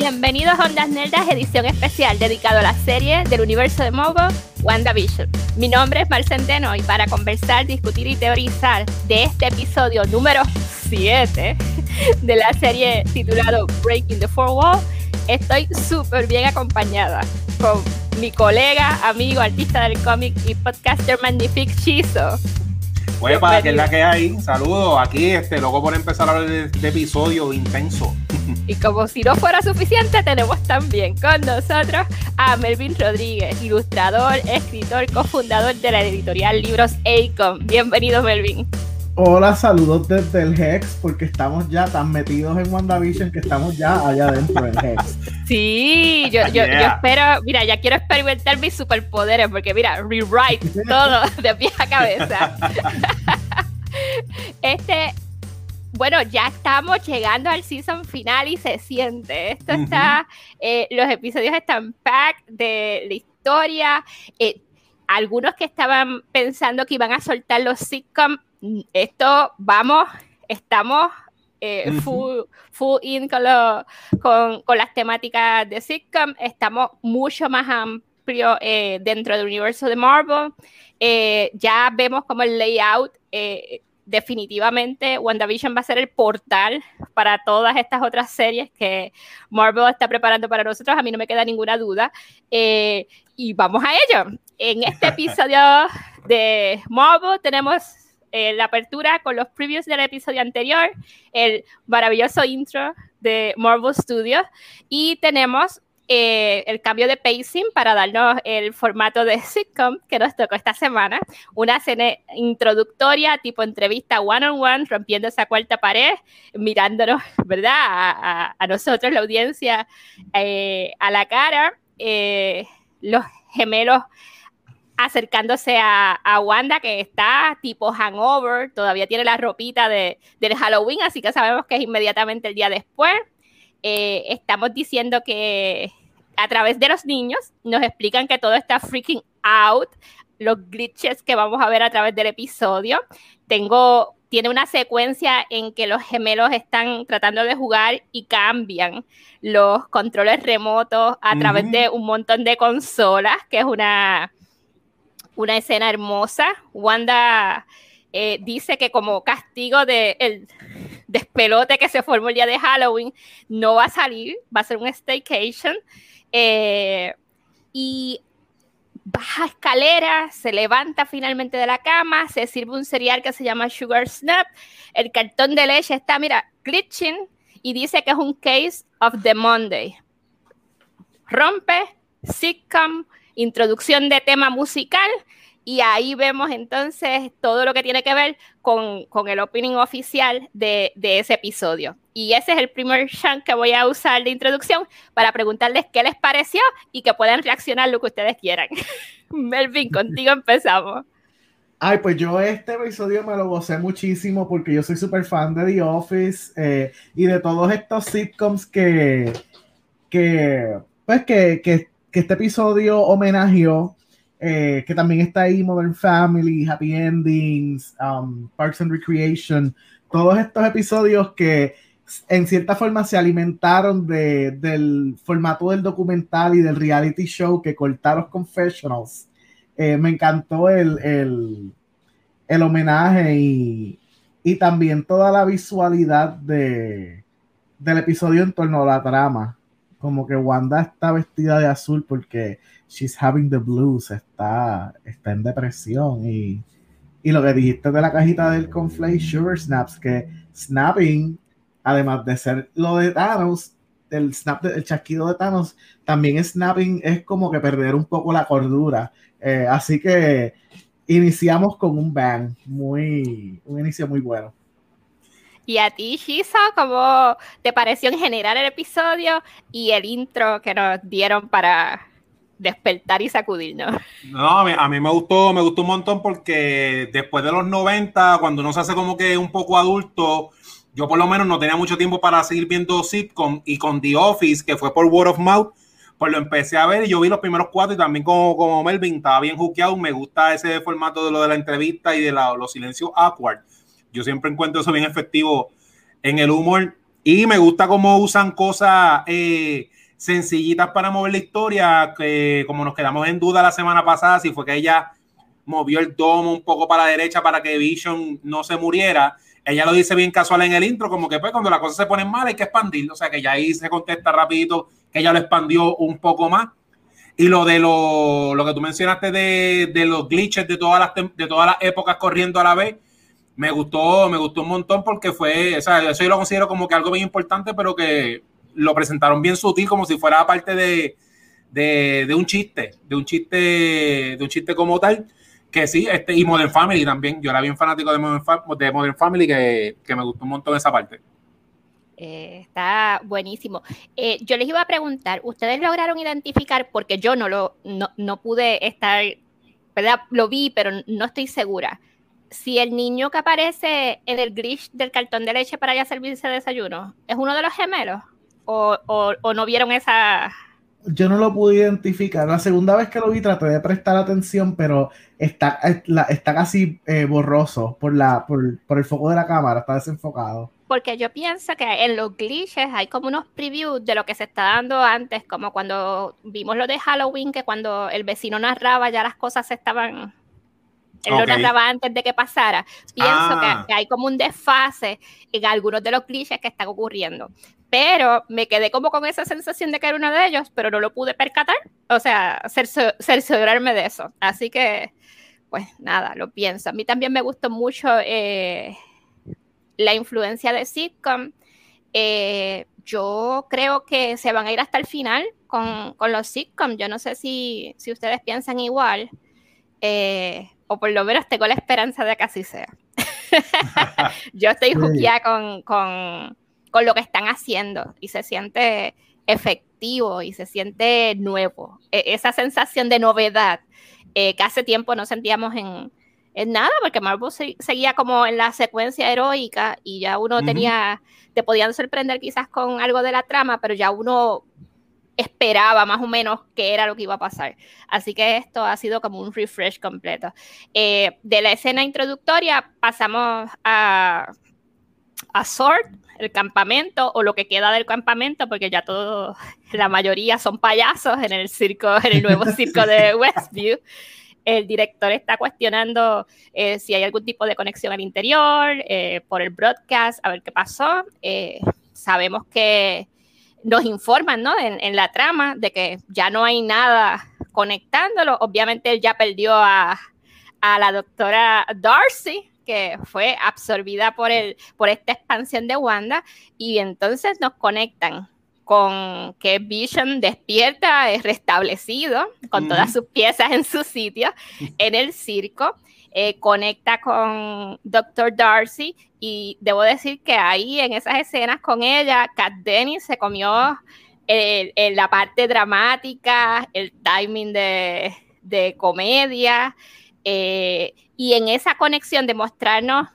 Bienvenidos a Ondas Nerdas, edición especial dedicado a la serie del universo de Marvel, WandaVision. Mi nombre es Mar Centeno y para conversar, discutir y teorizar de este episodio número 7 de la serie titulado Breaking the Four Wall, estoy súper bien acompañada con mi colega, amigo, artista del cómic y podcaster Magnific Chizo. Para que es la que hay. Saludos. Aquí, este, luego por empezar a hablar de, de episodio intenso. Y como si no fuera suficiente, tenemos también con nosotros a Melvin Rodríguez, ilustrador, escritor, cofundador de la editorial Libros Acom. Bienvenido, Melvin. Hola, saludos desde el Hex, porque estamos ya tan metidos en WandaVision que estamos ya allá adentro del Hex. Sí, yo, yo, yo, espero, mira, ya quiero experimentar mis superpoderes, porque mira, rewrite todo de pie a cabeza. este bueno, ya estamos llegando al season final y se siente. Esto está, eh, los episodios están pack de la historia. Eh, algunos que estaban pensando que iban a soltar los sitcoms, esto, vamos, estamos eh, full, full, in con, con, con, las temáticas de sitcom, estamos mucho más amplio dentro del universo de Marvel. ya vemos como el layout definitivamente WandaVision va a ser el portal para todas estas otras series que Marvel está preparando para nosotros, a mí no me queda ninguna duda. Eh, y vamos a ello. En este episodio de Marvel tenemos eh, la apertura con los previews del episodio anterior, el maravilloso intro de Marvel Studios y tenemos eh, el cambio de pacing para darnos el formato de sitcom que nos tocó esta semana. Una escena introductoria, tipo entrevista one-on-one, rompiendo esa cuarta pared, mirándonos, ¿verdad? A, nosotros, la audiencia, eh, a la cara. Eh, los gemelos acercándose a, a, Wanda, que está tipo hangover, todavía tiene la ropita de, del Halloween, así que sabemos que es inmediatamente el día después. estamos diciendo que a través de los niños nos explican que todo está freaking out, los glitches que vamos a ver a través del episodio. Tengo, tiene una secuencia en que los gemelos están tratando de jugar y cambian los controles remotos a través de un montón de consolas, que es una, una escena hermosa. Wanda eh, dice que como castigo de el despelote que se formó el día de Halloween, no va a salir, va a ser un staycation. Eh, y baja escalera, se levanta finalmente de la cama, se sirve un cereal que se llama Sugar Snap, el cartón de leche está, mira, glitching y dice que es un case of the Monday. Rompe, sitcom, introducción de tema musical y ahí vemos entonces todo lo que tiene que ver con, con el opening oficial de, de, ese episodio. Y ese es el primer chunk que voy a usar de introducción para preguntarles qué les pareció y que puedan reaccionar lo que ustedes quieran. Melvin, contigo empezamos. Ay, pues yo este episodio me lo gocé muchísimo porque yo soy súper fan de The Office eh, y de todos estos sitcoms que, que pues que, que, que este episodio homenajeó eh, que también está ahí Modern Family, Happy Endings, um, Parks and Recreation, todos estos episodios que en cierta forma se alimentaron de, del formato del documental y del reality show que cortaron Confessionals. Eh, me encantó el, el, el homenaje y, y, también toda la visualidad de, del episodio en torno a la trama. Como que Wanda está vestida de azul porque she's having the blues, está, está en depresión. Y, y lo que dijiste de la cajita del Conflay Sugar Snaps, que snapping, además de ser lo de Thanos, el snap el chasquido de Thanos, también snapping es como que perder un poco la cordura. Eh, así que iniciamos con un bang, muy, un inicio muy bueno. Y a ti, Shiza, ¿cómo te pareció en general el episodio y el intro que nos dieron para despertar y sacudirnos. No, a mí, me gustó, me gustó un montón porque después de los 90, cuando uno se hace como que un poco adulto, yo por lo menos no tenía mucho tiempo para seguir viendo sitcom y con The Office, que fue por word of mouth, pues lo empecé a ver y yo vi los primeros cuatro y también como, como Melvin estaba bien hookeado, me gusta ese formato de lo de la entrevista y de los silencios awkward. Yo siempre encuentro eso bien efectivo en el humor Y me gusta cómo usan cosas eh, sencillitas para mover la historia, que como nos quedamos en duda la semana pasada, si fue que ella movió el domo un poco para la derecha para que Vision no se muriera. Ella lo dice bien casual en el intro, como que pues cuando las cosas se ponen mal hay que expandir, o sea que ya ahí se contesta rapidito que ella lo expandió un poco más. Y lo de lo, lo que tú mencionaste de, de, los glitches de todas las de todas las épocas corriendo a la vez, me gustó, me gustó un montón porque fue, o sea, eso yo lo considero como que algo bien importante, pero que lo presentaron bien sutil, como si fuera parte de, de, de un chiste, de un chiste, de un chiste como tal. Que sí, este, y Modern Family también. Yo era bien fanático de Modern, de Family, que, que, me gustó un montón esa parte. Eh, está buenísimo. Eh, yo les iba a preguntar, ¿ustedes lograron identificar? Porque yo no lo no, no pude estar, ¿verdad? Lo vi, pero no estoy segura si el niño que aparece en el glitch del cartón de leche para ya servirse desayuno es uno de los gemelos o, o, no vieron esa yo no lo pude identificar. La segunda vez que lo vi traté de prestar atención, pero está, está casi eh, borroso por, la, por, por, el foco de la cámara, está desenfocado. Porque yo pienso que en los glitches hay como unos previews de lo que se está dando antes, como cuando vimos lo de Halloween, que cuando el vecino narraba ya las cosas se estaban él lo narraba antes de que pasara. Pienso que, ah. hay como un desfase en algunos de los clichés que están ocurriendo. Pero me quedé como con esa sensación de que era uno de ellos, pero no lo pude percatar. O sea, cerciorarme de eso. Así que, pues nada, lo pienso. A mí también me gustó mucho eh, la influencia de sitcom. Eh, yo creo que se van a ir hasta el final con, con los sitcoms. Yo no sé si, si ustedes piensan igual. Eh, o por lo menos tengo la esperanza de que así sea. yo estoy juqueada con, con, con, lo que están haciendo y se siente efectivo y se siente nuevo. E, esa sensación de novedad eh, que hace tiempo no sentíamos en, en nada, porque Marvel seguía como en la secuencia heroica y ya uno tenía, te podían sorprender quizás con algo de la trama, pero ya uno esperaba más o menos qué era lo que iba a pasar. Así que esto ha sido como un refresh completo. Eh, de la escena introductoria pasamos a, a Sword, el campamento o lo que queda del campamento, porque ya todos, la mayoría son payasos en el circo, en el nuevo circo de Westview. El director está cuestionando eh, si hay algún tipo de conexión al interior eh, por el broadcast, a ver qué pasó. sabemos que nos informan, ¿no? En, la trama de que ya no hay nada conectándolo. Obviamente él ya perdió a, la doctora Darcy, que fue absorbida por, el, por esta expansión de Wanda, y entonces nos conectan con que Vision despierta, es restablecido, con todas sus piezas en su sitio, en el circo. Eh, conecta con Dr. Darcy y debo decir que ahí en esas escenas con ella, Kat Dennis se comió la parte dramática, el timing de, comedia eh, y en esa conexión de mostrarnos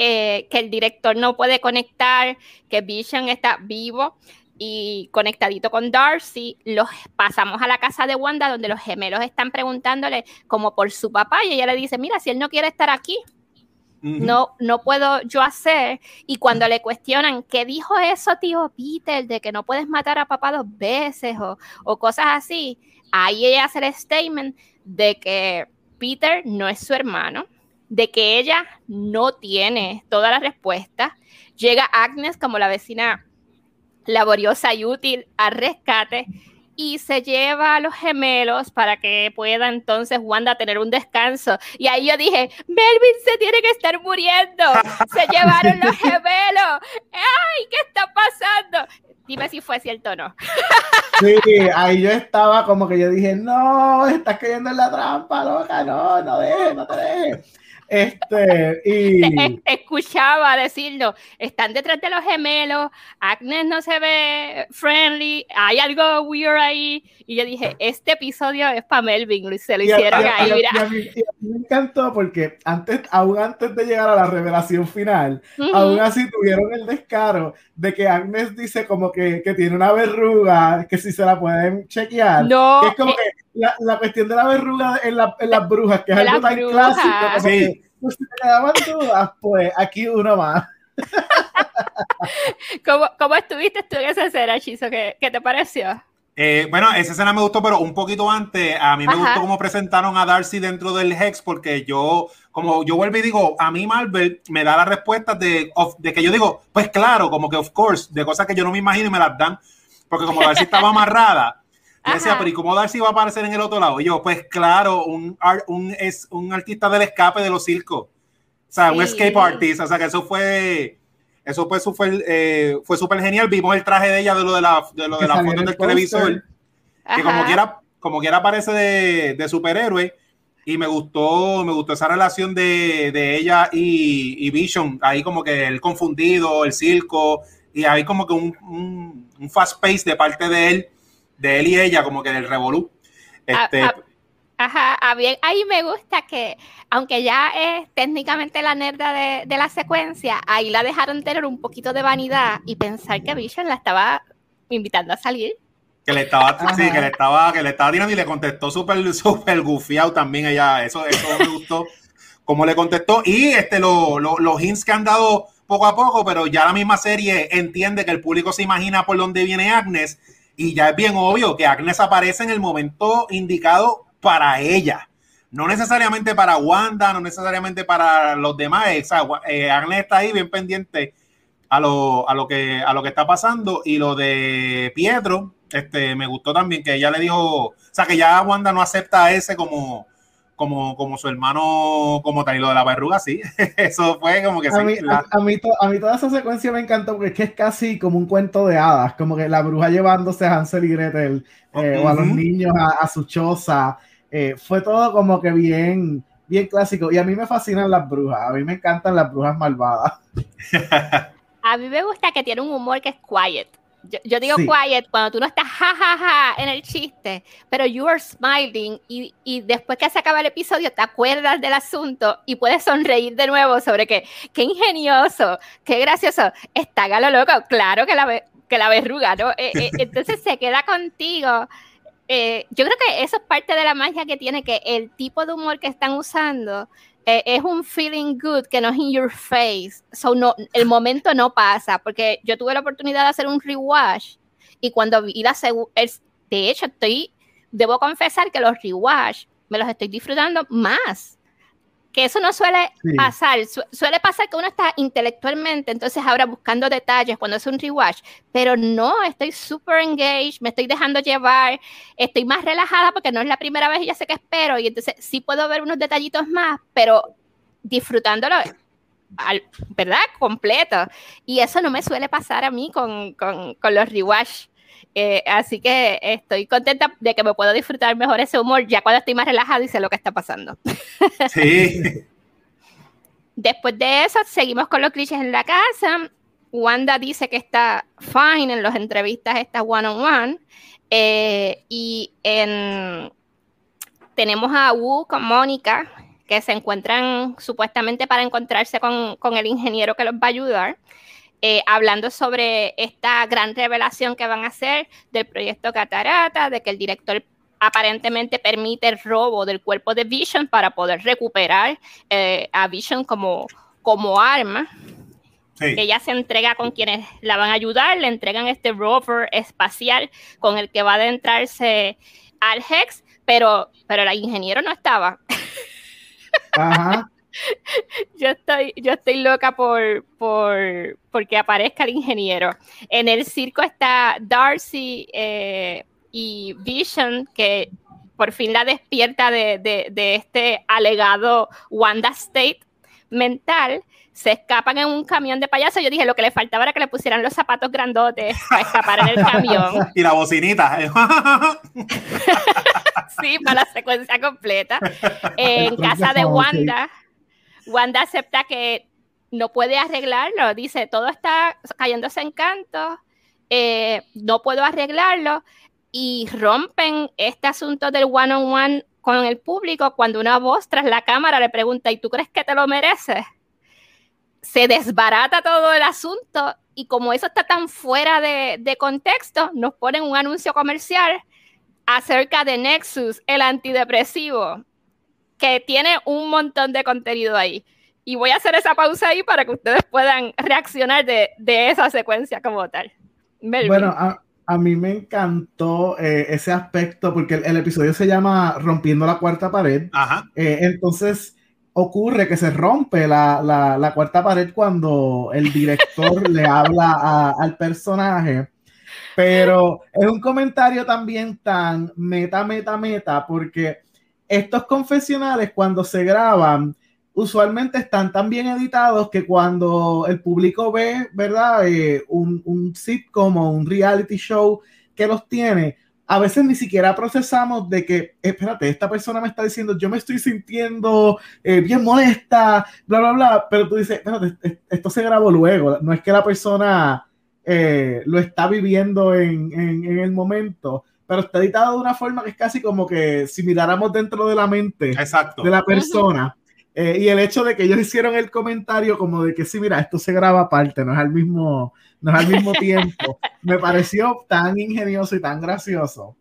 eh, que el director no puede conectar, que Vision está vivo, y conectadito con Darcy, los pasamos a la casa de Wanda donde los gemelos están preguntándole como por su papá y ella le dice, mira, si él no quiere estar aquí, no, no puedo yo hacer. Y cuando le cuestionan, ¿qué dijo eso, tío Peter, de que no puedes matar a papá dos veces o, o cosas así? Ahí ella hace el statement de que Peter no es su hermano, de que ella no tiene todas las respuestas. Llega Agnes como la vecina laboriosa y útil al rescate y se lleva a los gemelos para que pueda entonces Wanda tener un descanso. Y ahí yo dije, Melvin se tiene que estar muriendo. Se llevaron los gemelos. ¡Ay, qué está pasando! Dime si fue cierto o no. Sí, ahí yo estaba como que yo dije, no, estás cayendo en la trampa, loca, no, no dejes, no te dejes. Este, y... Escuchaba decirlo, están detrás de los gemelos, Agnes no se ve friendly, hay algo weird ahí. Y yo dije, este episodio es para Melvin, se lo hicieron ahí. mira. A mí, me encantó porque antes, aún antes de llegar a la revelación final, aún así tuvieron el descaro de que Agnes dice como que, que, tiene una verruga, que si se la pueden chequear. No. Que es como eh, que la, la, cuestión de la verruga en, la, en las brujas, que es algo tan clásico. Como sí. que, pues, si te quedaban dudas, pues aquí uno más. ¿Cómo, estuviste tú en esa escena, Chizo? ¿Qué, ¿Qué, te pareció? Eh, bueno, esa escena me gustó, pero un poquito antes, a mí me gustó cómo presentaron a Darcy dentro del Hex, porque yo, como yo vuelvo y digo, a mí Marvel me da las respuestas de, de que yo digo, pues claro, como que of course, de cosas que yo no me imagino y me las dan, porque como Darcy estaba amarrada, yo decía, pero ¿y cómo Darcy va a aparecer en el otro lado? Y yo, pues claro, un, un, es un artista del escape de los circos, o sea, un escape artist, o sea, que eso fue eso pues fue, eh, fue súper genial. Vimos el traje de ella de lo de la, de lo de la foto del televisor. Que como quiera, como quiera parece de, de, superhéroe. Y me gustó, me gustó esa relación de, de ella y, y, Vision. Ahí como que el confundido, el circo. Y ahí como que un, un, fast pace de parte de él, de él y ella, como que del revolú. Este, Ajá, bien, ahí me gusta que, aunque ya es técnicamente la nerda de, de, la secuencia, ahí la dejaron tener un poquito de vanidad y pensar que Vision la estaba invitando a salir. Que le estaba, sí, que le estaba, que le estaba tirando y le contestó súper, súper gufiado también ella. Eso, eso me gustó como le contestó. Y este, lo, los hints que han dado poco a poco, pero ya la misma serie entiende que el público se imagina por dónde viene Agnes. Y ya es bien obvio que Agnes aparece en el momento indicado para ella. No necesariamente para Wanda, no necesariamente para los demás. O eh, Agnes está ahí bien pendiente a lo, a lo, que, a lo que está pasando. Y lo de Pietro, este, me gustó también que ella le dijo, o sea, que ya Wanda no acepta a ese como, como, como su hermano, como tal, y lo de la verruga, sí. Eso fue como que a, mí, a, mí a, mí toda esa secuencia me encantó porque es que es casi como un cuento de hadas, como que la bruja llevándose a Hansel y Gretel eh, o a los niños a, a su choza. Eh, fue todo como que bien, bien clásico. Y a mí me fascinan las brujas, a mí me encantan las brujas malvadas. a mí me gusta que tiene un humor que es quiet. Yo, digo quiet cuando tú no estás jajaja ja, ja, en el chiste, pero you are smiling y, y, después que se acaba el episodio te acuerdas del asunto y puedes sonreír de nuevo sobre que qué ingenioso, qué gracioso, está galo loco, claro que la, que la verruga, ¿no? Eh, eh, entonces se queda contigo eh, yo creo que eso es parte de la magia que tiene, que el tipo de humor que están usando eh, es un feeling good que no es in your face. So no, el momento no pasa, porque yo tuve la oportunidad de hacer un rewatch y cuando vi la segunda, de hecho estoy, debo confesar que los rewatch me los estoy disfrutando más que eso no suele pasar. suele pasar que uno está intelectualmente, entonces ahora buscando detalles cuando es un rewatch, pero no, estoy súper engaged, me estoy dejando llevar, estoy más relajada porque no es la primera vez y ya sé que espero, y entonces sí puedo ver unos detallitos más, pero disfrutándolo. ¿Verdad? Completo. Y eso no me suele pasar a mí con, con, con los rewatch eh, así que estoy contenta de que me puedo disfrutar mejor ese humor ya cuando estoy más relajado y sé lo que está pasando. Sí. Después de eso, seguimos con los clichés en la casa. Wanda dice que está fine en las entrevistas, está one on one. Eh, y en, tenemos a Wu con Mónica, que se encuentran supuestamente para encontrarse con, con el ingeniero que los va a ayudar. Eh, hablando sobre esta gran revelación que van a hacer del proyecto Catarata, de que el director aparentemente permite el robo del cuerpo de Vision para poder recuperar eh, a Vision como, como arma. Ella se entrega con quienes la van a ayudar, le entregan este rover espacial con el que va a adentrarse al Hex, pero, pero el ingeniero no estaba. Ajá. yo estoy, yo estoy loca por, por, que aparezca el ingeniero. En el circo está Darcy eh, y Vision, que por fin la despierta de, de, este alegado Wanda State mental, se escapan en un camión de payaso. Yo dije, lo que le faltaba era que le pusieran los zapatos grandotes para escapar en el camión. y la bocinita. sí, para la secuencia completa. en casa de Wanda. Wanda acepta que no puede arreglarlo, dice, todo está cayéndose en canto, eh, no puedo arreglarlo, y rompen este asunto del one-on-one con el público cuando una voz tras la cámara le pregunta, ¿y tú crees que te lo mereces? Se desbarata todo el asunto y como eso está tan fuera de, de contexto, nos ponen un anuncio comercial acerca de Nexus, el antidepresivo que tiene un montón de contenido ahí. Y voy a hacer esa pausa ahí para que ustedes puedan reaccionar de, de esa secuencia como tal. Bueno, a, a, mí me encantó eh, ese aspecto porque el, el, episodio se llama Rompiendo la cuarta pared. Ajá. Eh, entonces ocurre que se rompe la, la, la cuarta pared cuando el director le habla a, al personaje. Pero es un comentario también tan meta, meta, meta, porque estos confesionales cuando se graban, usualmente están tan bien editados que cuando el público ve, ¿verdad? Eh, un, un sitcom o un reality show que los tiene, a veces ni siquiera procesamos de que, espérate, esta persona me está diciendo, yo me estoy sintiendo eh, bien molesta, bla, bla, bla, pero tú dices, espérate, esto se grabó luego, no es que la persona eh, lo está viviendo en, en, en, el momento, pero está editado de una forma que es casi como que si miráramos dentro de la mente Exacto. de la persona. Eh, y el hecho de que ellos hicieron el comentario como de que sí, mira, esto se graba aparte, no es al mismo, no es al mismo tiempo, me pareció tan ingenioso y tan gracioso.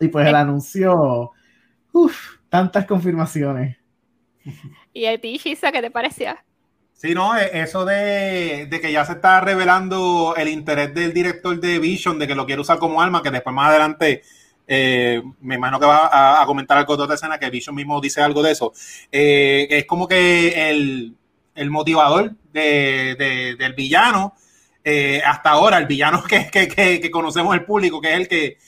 Y pues el anuncio, uff, tantas confirmaciones. ¿Y a ti, Shisa, qué te pareció? Sí, no, eso de, de, que ya se está revelando el interés del director de Vision, de que lo quiere usar como arma, que después más adelante eh, me imagino que va a, a, comentar algo de otra escena, que Vision mismo dice algo de eso. Eh, es como que el, el motivador de, de, del villano, eh, hasta ahora, el villano que, que, que, conocemos el público, que es el que,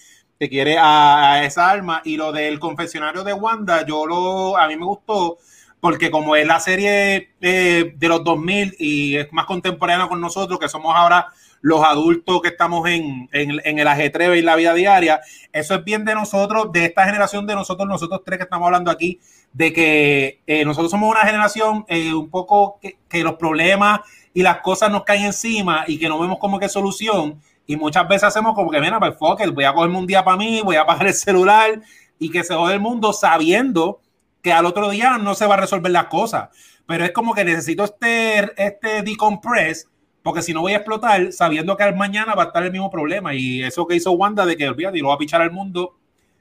que quiere a, a, esa arma. Y lo del confesionario de Wanda, yo lo, a mí me gustó, porque como es la serie de los 2000 y es más contemporánea con nosotros, que somos ahora los adultos que estamos en, en, en, el ajetreo y la vida diaria. Eso es bien de nosotros, de esta generación de nosotros, nosotros tres que estamos hablando aquí, de que eh, nosotros somos una generación eh, un poco que, los problemas y las cosas nos caen encima y que no vemos como que solución. Y muchas veces hacemos como que, mira, pues fuck it, voy a cogerme un día para mí, voy a apagar el celular y que se jode el mundo sabiendo que al otro día no se va a resolver las cosas. Pero es como que necesito este, este decompress porque si no voy a explotar sabiendo que mañana va a estar el mismo problema. Y eso que hizo Wanda de que olvídate y lo va a pichar al mundo,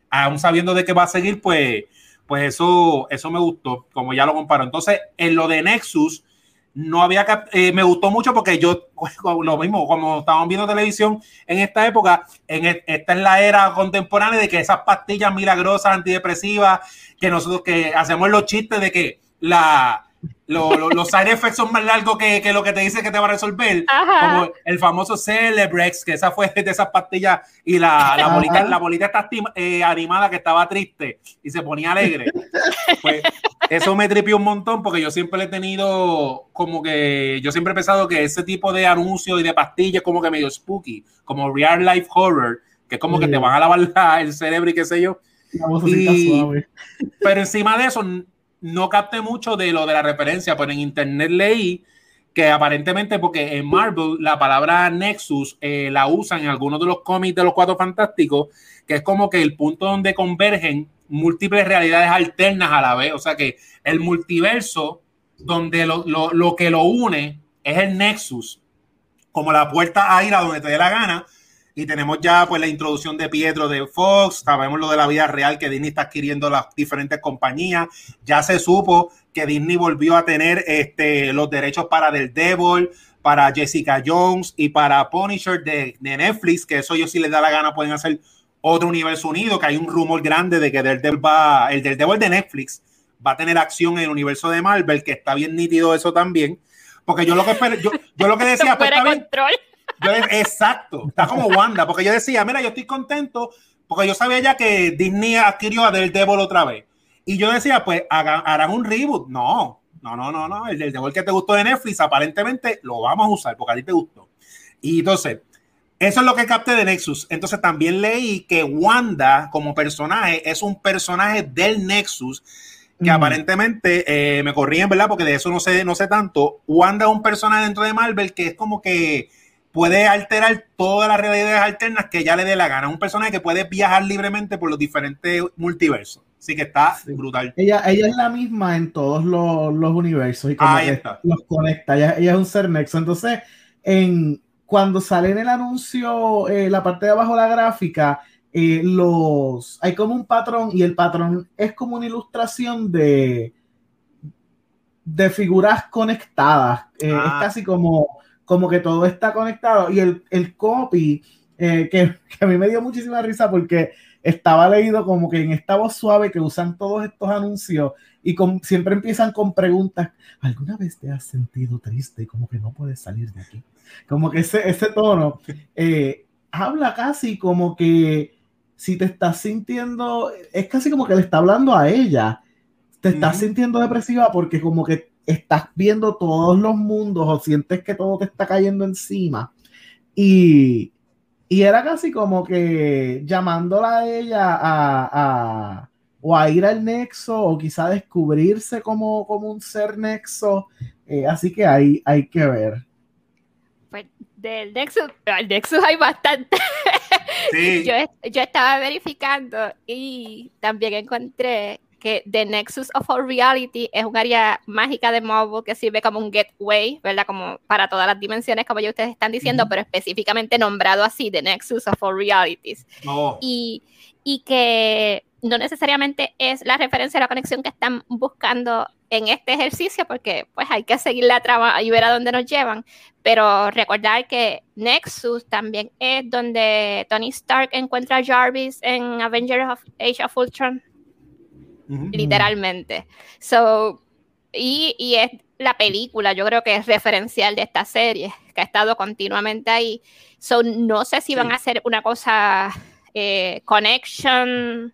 aún sabiendo de que va a seguir, pues, pues eso, eso me gustó, como ya lo comparo. Entonces, en lo de Nexus, no había eh, me gustó mucho porque yo lo mismo como estábamos viendo televisión en esta época en el, esta es la era contemporánea de que esas pastillas milagrosas antidepresivas que nosotros que hacemos los chistes de que la lo, lo, los side effects son más largos que, que, lo que te dice que te va a resolver. Ajá. Como el famoso Celebrex, que esa fue de esas pastillas y la, la bolita, la bolita está eh, animada que estaba triste y se ponía alegre. Pues, eso me tripió un montón porque yo siempre he tenido como que yo siempre he pensado que ese tipo de anuncios y de pastillas como que medio spooky, como real life horror, que es como sí. que te van a lavar la, el cerebro y qué sé yo. Y, pero encima de eso, no capté mucho de lo de la referencia, pero en internet leí que aparentemente, porque en Marvel la palabra Nexus eh, la usan en algunos de los cómics de los Cuatro Fantásticos, que es como que el punto donde convergen múltiples realidades alternas a la vez. O sea que el multiverso, donde lo, lo, lo que lo une es el Nexus, como la puerta a ir a donde te dé la gana, y tenemos ya pues la introducción de Pietro de Fox, sabemos lo de la vida real que Disney está adquiriendo las diferentes compañías, ya se supo que Disney volvió a tener este, los derechos para Del Devil, para Jessica Jones y para Punisher de, de, Netflix, que eso ellos si les da la gana pueden hacer otro universo unido, que hay un rumor grande de que Del Devil va, el Del Devil de Netflix va a tener acción en el universo de Marvel, que está bien nítido eso también, porque yo lo que yo, yo lo que decía, pues, está bien, yo, exacto, está como Wanda, porque yo decía, mira, yo estoy contento porque yo sabía ya que Disney adquirió a Daredevil otra vez. Y yo decía, pues hagan, harán un reboot. No, no, no, no, no. El Daredevil que te gustó de Netflix, aparentemente lo vamos a usar porque a ti te gustó. Y entonces, eso es lo que capté de Nexus. Entonces también leí que Wanda como personaje es un personaje del Nexus que mm. aparentemente eh, me corrían, ¿verdad? Porque de eso no sé, no sé tanto. Wanda es un personaje dentro de Marvel que es como que puede alterar todas las realidades alternas que ya le dé la gana. Un personaje que puede viajar libremente por los diferentes multiversos. Así que está sí. brutal. Ella, ella es la misma en todos los, los universos y como Ahí está. los conecta. Ella, ella, es un ser nexo. Entonces, en, cuando sale en el anuncio, eh, la parte de abajo la gráfica, eh, los hay como un patrón y el patrón es como una ilustración de de figuras conectadas. Eh, Ah. Es casi como, como que todo está conectado. Y el, el copy, eh, que, que a mí me dio muchísima risa porque estaba leído como que en esta voz suave que usan todos estos anuncios y con, siempre empiezan con preguntas. ¿Alguna vez te has sentido triste como que no puedes salir de aquí? Como que ese, ese tono eh, habla casi como que si te estás sintiendo, es casi como que le está hablando a ella. Te estás Ujú. sintiendo depresiva porque como que estás viendo todos los mundos o sientes que todo te está cayendo encima. Y, y era casi como que llamándola a ella a, a- o a ir al nexo o quizá descubrirse como, como un ser nexo. Eh, así que hay, hay que ver. Pues del Nexus, al Nexus hay bastante. Sí. Yo, yo estaba verificando y también encontré que The Nexus of All Reality es un área mágica de Marvel que sirve como un gateway, ¿verdad? Como para todas las dimensiones, como ya ustedes están diciendo, pero específicamente nombrado así, The Nexus of All Realities. No. Y, y que no necesariamente es la referencia a la conexión que están buscando en este ejercicio, porque pues hay que seguir la trama y ver a dónde nos llevan, pero recordar que Nexus también es donde Tony Stark encuentra a Jarvis en Avengers of Age of Ultron, Literalmente. So, y, y es la película, yo creo que es referencial de esta serie, que ha estado continuamente ahí. So, no sé si van a hacer una cosa eh, connection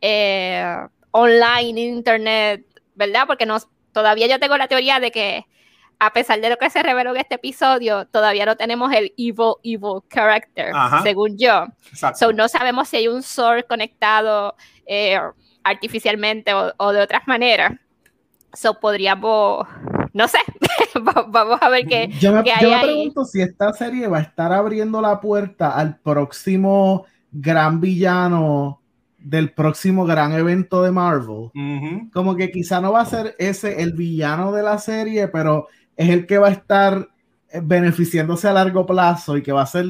eh, online, internet, ¿verdad? Porque no, todavía yo tengo la teoría de que a pesar de lo que se reveló en este episodio, todavía no tenemos el evil, evil character, Ajá. según yo. Exacto. So, no sabemos si hay un SOR conectado eh, artificialmente o, o de otras maneras. So, podríamos, no sé, Va- vamos a ver qué, Yo me, que hay yo me ahí. pregunto si esta serie va a estar abriendo la puerta al próximo gran villano del próximo gran evento de Marvel. Ujú. Como que quizá no va a ser ese el villano de la serie, pero es el que va a estar eh, beneficiándose a largo plazo y que va a ser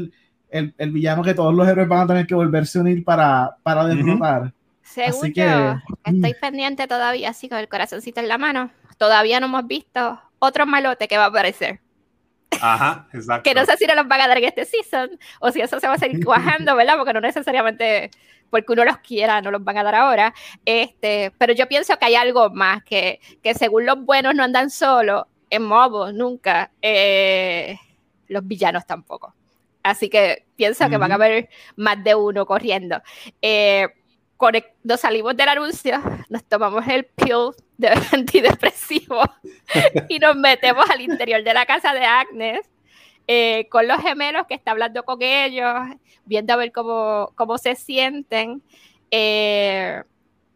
el, el villano que todos los héroes van a tener que volverse a unir para, para derrotar. Según Así que, yo, mm. estoy pendiente todavía, así con el corazoncito en la mano. Todavía no hemos visto otro malote que va a aparecer. Ajá, exacto. que no sé si nos los van a dar en este season o si eso se va a seguir cuajando, ¿verdad? Porque no necesariamente porque uno los quiera, no los van a dar ahora. Este, pero yo pienso que hay algo más, que, que según los buenos no andan solos, en modo, nunca, eh, los villanos tampoco. Así que pienso que van a haber más de uno corriendo. Eh, nos salimos del anuncio, nos tomamos el pill de antidepresivo y nos metemos al interior de la casa de Agnes eh, con los gemelos que está hablando con ellos, viendo a ver cómo, cómo se sienten. eh,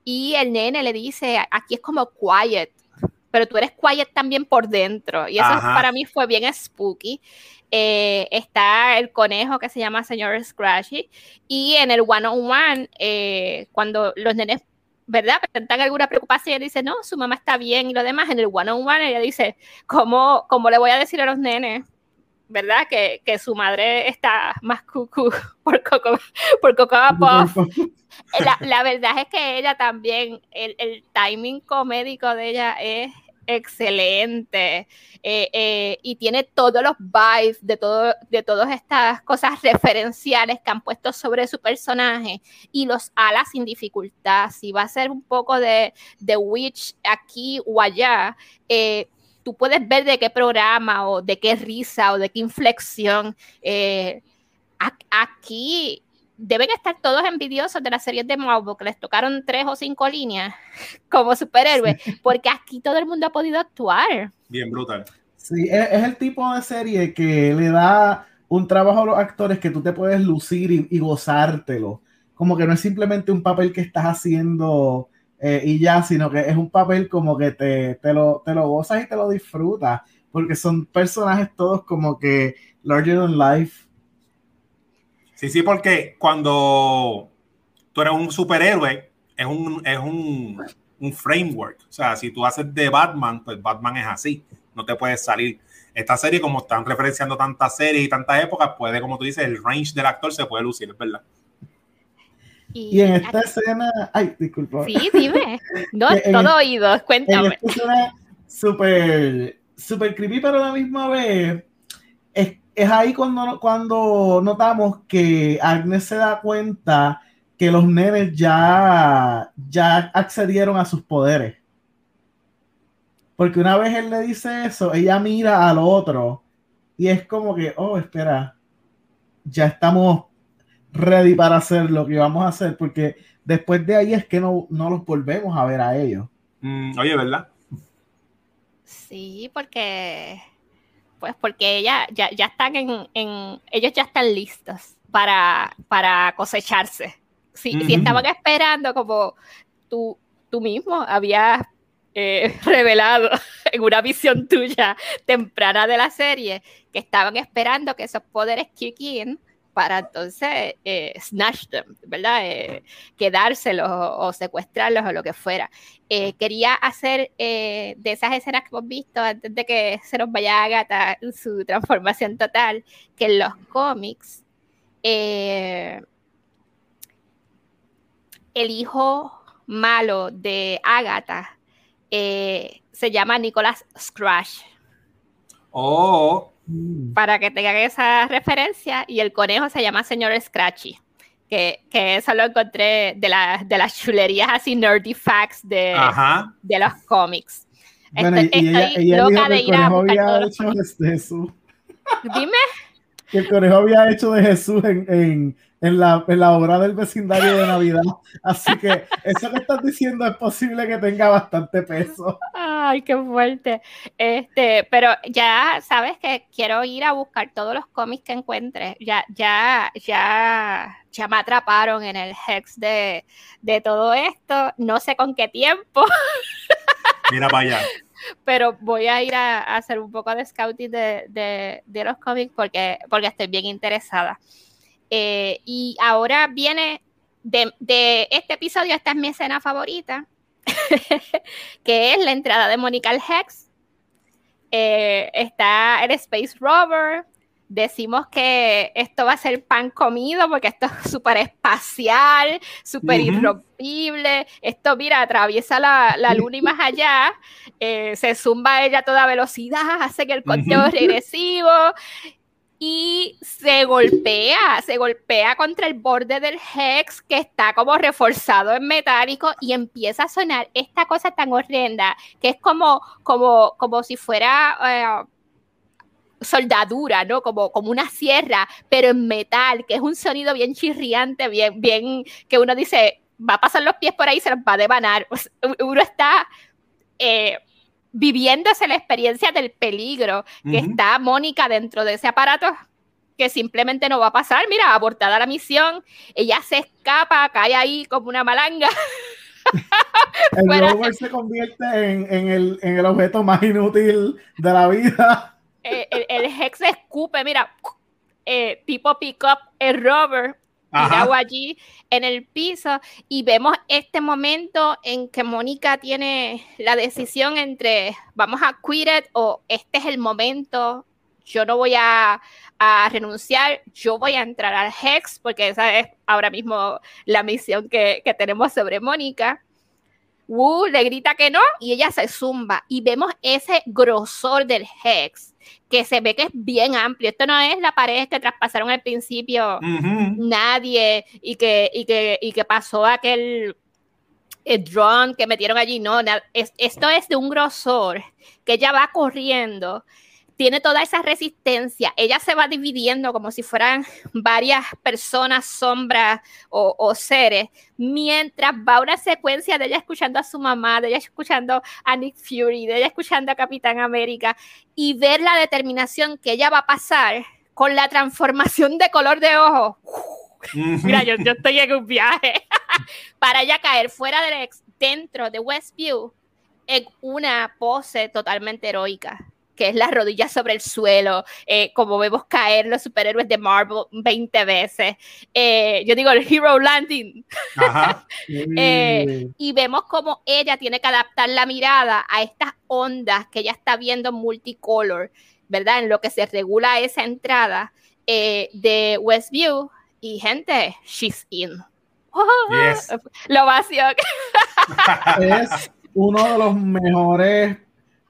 y el nene le dice, aquí es como quiet, pero tú eres quiet también por dentro. Y eso Ajá. para mí fue bien spooky. Eh, está el conejo que se llama señor Scratchy. Y en el one on one, eh, cuando los nenes, ¿verdad? Presentan alguna preocupación, ella dice, no, su mamá está bien y lo demás. En el one on one, ella dice, ¿cómo, cómo le voy a decir a los nenes? ¿Verdad? Que, que su madre está más cucú por Coco, por Cocoa Puff. La, la verdad es que ella también, el, el timing comédico de ella es excelente eh, eh, y tiene todos los vibes de, todo, de todas estas cosas referenciales que han puesto sobre su personaje y los ala sin dificultad. Si va a ser un poco de, de Witch aquí o allá, eh, tú puedes ver de qué programa o de qué risa o de qué inflexión. aquí deben estar todos envidiosos de las series de Marvel que les tocaron tres o cinco líneas como superhéroes, porque aquí todo el mundo ha podido actuar. Bien brutal. Sí, es, es el tipo de serie que le da un trabajo a los actores que tú te puedes lucir y, y gozártelo. Como que no es simplemente un papel que estás haciendo eh, y ya, sino que es un papel como que te, te, lo, te lo gozas y te lo disfrutas, porque son personajes todos como que larger than life. Sí, sí, porque cuando tú eres un superhéroe, es un, es un, un framework. O sea, si tú haces de Batman, pues Batman es así. No te puedes salir. Esta serie, como están referenciando tantas series y tantas épocas, puede, como tú dices, el range del actor se puede lucir, es verdad. Y en esta escena, ay, disculpa. Sí, dime. No, En- todo oído, en cuéntame. esta escena súper, súper creepy, pero a la misma vez es, es ahí cuando, cuando notamos que Agnes se da cuenta que los nenes ya, ya accedieron a sus poderes. Porque una vez él le dice eso, ella mira al otro y es como que, oh, espera, ya estamos ready para hacer lo que vamos a hacer, porque después de ahí es que no, no los volvemos a ver a ellos. Mm, oye, ¿verdad? Sí, porque pues porque ella ya, ya están en, en, ellos ya están listos para, para cosecharse. Si, si estaban esperando como tú, tú mismo habías eh, revelado en una visión tuya temprana de la serie que estaban esperando que esos poderes kick in para entonces eh, snatch them, ¿verdad? Eh, quedárselos o, secuestrarlos o lo que fuera. quería hacer de esas escenas que hemos visto antes de que se nos vaya Agatha en su transformación total, que en los cómics el hijo malo de Agatha eh, se llama Nicolas Scratch. Oh. Para que tengan esa referencia. Y el conejo se llama Señor Scratchy. Que, que eso lo encontré de, de las chulerías así nerdy facts de, de los cómics. Bueno, estoy, y, loca de ir a buscar Dime. Que el conejo había hecho de Jesús en, en en la, en la obra del vecindario de Navidad. Así que eso que estás diciendo es posible que tenga bastante peso. Ay, qué fuerte. Este, pero ya sabes que quiero ir a buscar todos los cómics que encuentre. Ya, ya, ya, ya me atraparon en el hex de, de todo esto. No sé con qué tiempo. Mira para allá pero voy a ir a, hacer un poco de scouting de, de, de, los cómics porque, porque estoy bien interesada. Eh, y ahora viene de, este episodio, esta es mi escena favorita, que es la entrada de Monica al Hex. Eh, está el Space Rover. Decimos que esto va a ser pan comido porque esto es súper espacial, súper irrompible. Esto, mira, atraviesa la, luna y más allá. Eh, se zumba ella a toda velocidad, hace que el conteo regresivo y se golpea, se golpea contra el borde del hex que está como reforzado en metálico y empieza a sonar esta cosa tan horrenda que es como, como, como si fuera eh, soldadura, ¿no? Como, como una sierra, pero en metal, que es un sonido bien chirriante, bien, bien, que uno dice, va a pasar los pies por ahí se los va a devanar. Uno está... Eh, viviéndose la experiencia del peligro que está Mónica dentro de ese aparato que simplemente no va a pasar. Mira, abortada la misión, ella se escapa, cae ahí como una malanga. el rover se convierte en, el, objeto más inútil de la vida. Eh, el, el, Hex escupe, mira, eh, tipo pick up el rover allí en el piso y vemos este momento en que Mónica tiene la decisión entre vamos a quit it o este es el momento, yo no voy a, renunciar, yo voy a entrar al Hex porque esa es ahora mismo la misión que, que tenemos sobre Mónica. Wu le grita que no y ella se zumba y vemos ese grosor del Hex que se ve que es bien amplio. Esto no es la pared que traspasaron al principio nadie y que, y, que, y que pasó aquel el drone que metieron allí. No, esto es de un grosor que ella va corriendo tiene toda esa resistencia. Ella se va dividiendo como si fueran varias personas, sombras o, seres, mientras va una secuencia de ella escuchando a su mamá, de ella escuchando a Nick Fury, de ella escuchando a Capitán América y ver la determinación que ella va a pasar con la transformación de color de ojo. Mira, yo, yo, estoy en un viaje para ella caer fuera del ex, dentro de Westview, en una pose totalmente heroica que es las rodillas sobre el suelo, eh, como vemos caer los superhéroes de Marvel 20 veces. Eh, yo digo el Hero Landing. Eh, y vemos como ella tiene que adaptar la mirada a estas ondas que ella está viendo multicolor, ¿verdad? En lo que se regula esa entrada de Westview. Y gente, she's in. Lo vacío. es uno de los mejores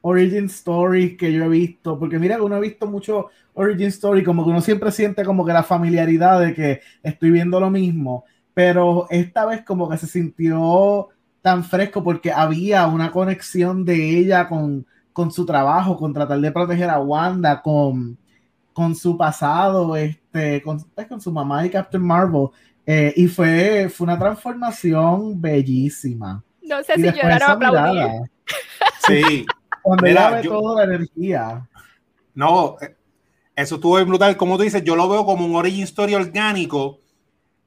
origin stories que yo he visto, porque mira que uno ha visto mucho origin story, como que uno siempre siente como que la familiaridad de que estoy viendo lo mismo, pero esta vez como que se sintió tan fresco porque había una conexión de ella con, con su trabajo, con tratar de proteger a Wanda, con, con su pasado, este, con, pues, con su mamá y Captain Marvel. Eh, y fue, fue una transformación bellísima. No sé si lloraron o. Sí. Cuando ella ve toda la energía. No, eso estuvo brutal. Como tú dices, yo lo veo como un origin story orgánico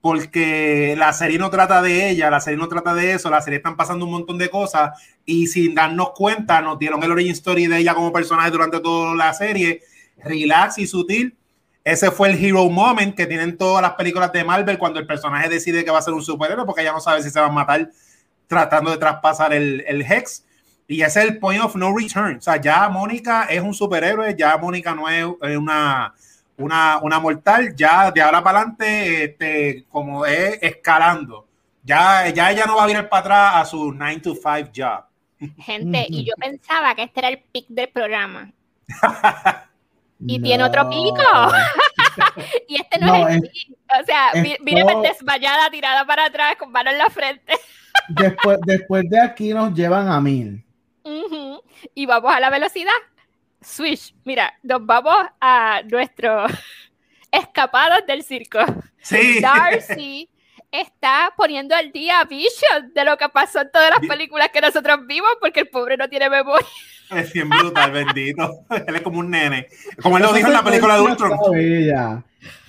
porque la serie no trata de ella, la serie no trata de eso, la serie están pasando un montón de cosas y sin darnos cuenta nos dieron el origin story de ella como personaje durante toda la serie, relax y sutil. Ese fue el hero moment que tienen todas las películas de Marvel cuando el personaje decide que va a ser un superhéroe porque ella no sabe si se va a matar tratando de traspasar el, el Hex. Y ese es el point of no return. O sea, ya Mónica es un superhéroe, ya Mónica no es una una, una mortal, ya de ahora para adelante, este, como es escalando. Ya, ya ella no va a venir para atrás a su 9 to 5 job. Gente, y yo pensaba que este era el pick del programa. y tiene otro pico. y este no, es el pick. O sea, míreme desmayada, tirada para atrás, con mano en la frente. después, después de aquí nos llevan a mil. Y vamos a la velocidad. Switch, mira, nos vamos a nuestro escapados del circo. Sí. Darcy está poniendo al día a Vision de lo que pasó en todas las películas que nosotros vimos, porque el pobre no tiene memoria. Es bien brutal, bendito. Él es como un nene. Como él lo dijo en la película de Ultron.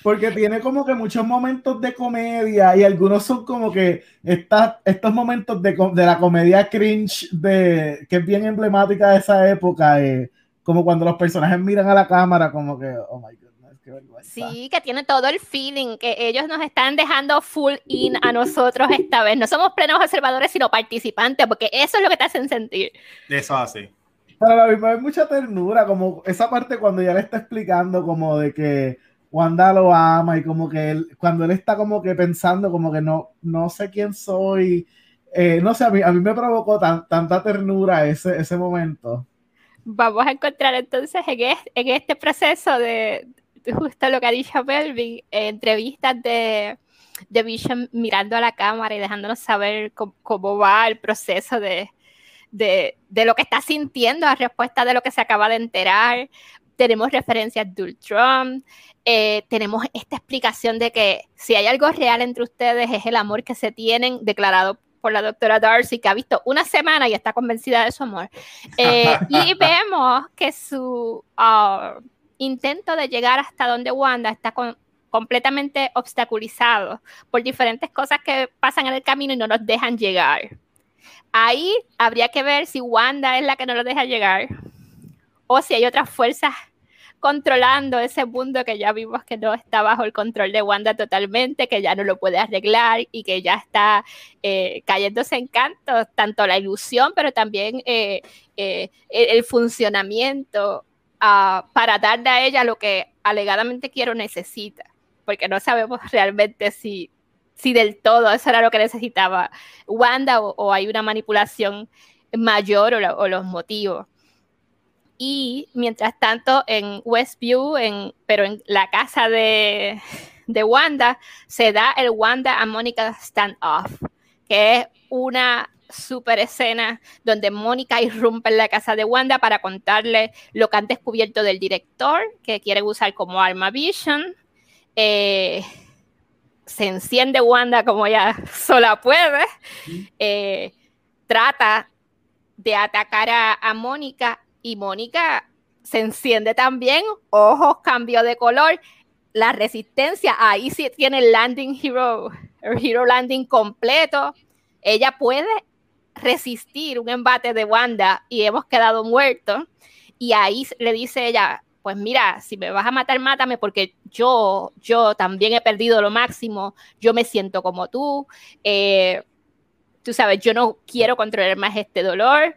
Porque tiene como que muchos momentos de comedia y algunos son como que estas, estos momentos de, de la comedia cringe de, que es bien emblemática de esa época. Eh, como cuando los personajes miran a la cámara, como que, oh my goodness, qué vergüenza. Sí, que tiene todo el feeling, que ellos nos están dejando full in a nosotros esta vez. No somos plenos observadores, sino participantes, porque eso es lo que te hacen sentir. Eso así. Pero la misma hay mucha ternura, como esa parte cuando ya le está explicando como de que Wanda lo ama y como que él, cuando él está como que pensando como que no, no sé quién soy, eh, no sé, a mí, a mí me provocó tanta ternura ese, ese momento vamos a encontrar entonces en, este proceso de justo lo que ha dicho Melvin, entrevistas de, de Vision mirando a la cámara y dejándonos saber cómo, va el proceso de, de, de, lo que está sintiendo a respuesta de lo que se acaba de enterar. Tenemos referencias de Ultron, eh, tenemos esta explicación de que si hay algo real entre ustedes es el amor que se tienen declarado por la doctora Darcy, que ha visto una semana y está convencida de su amor. Eh, y vemos que su uh, intento de llegar hasta donde Wanda está completamente obstaculizado por diferentes cosas que pasan en el camino y no nos dejan llegar. Ahí habría que ver si Wanda es la que no lo deja llegar o si hay otras fuerzas controlando ese mundo que ya vimos que no está bajo el control de Wanda totalmente, que ya no lo puede arreglar y que ya está eh, cayéndose en canto, tanto la ilusión, pero también eh, eh, el, funcionamiento ah, para darle a ella lo que alegadamente quiero necesita, porque no sabemos realmente si, si del todo eso era lo que necesitaba Wanda o, hay una manipulación mayor o los motivos. Y mientras tanto, en Westview, en, pero en la casa de, de Wanda, se da el Wanda and Mónica standoff, que es una super escena donde Mónica irrumpe en la casa de Wanda para contarle lo que han descubierto del director, que quiere usar como arma Vision. Eh, se enciende Wanda como ella sola puede. Eh, trata de atacar a, a Mónica y Mónica se enciende también, ojos cambió de color, la resistencia, ahí sí tiene el landing hero, el hero landing completo, ella puede resistir un embate de Wanda y hemos quedado muertos, y ahí le dice ella, pues mira, si me vas a matar, mátame porque yo, yo también he perdido lo máximo, yo me siento como tú, eh, tú sabes, yo no quiero controlar más este dolor,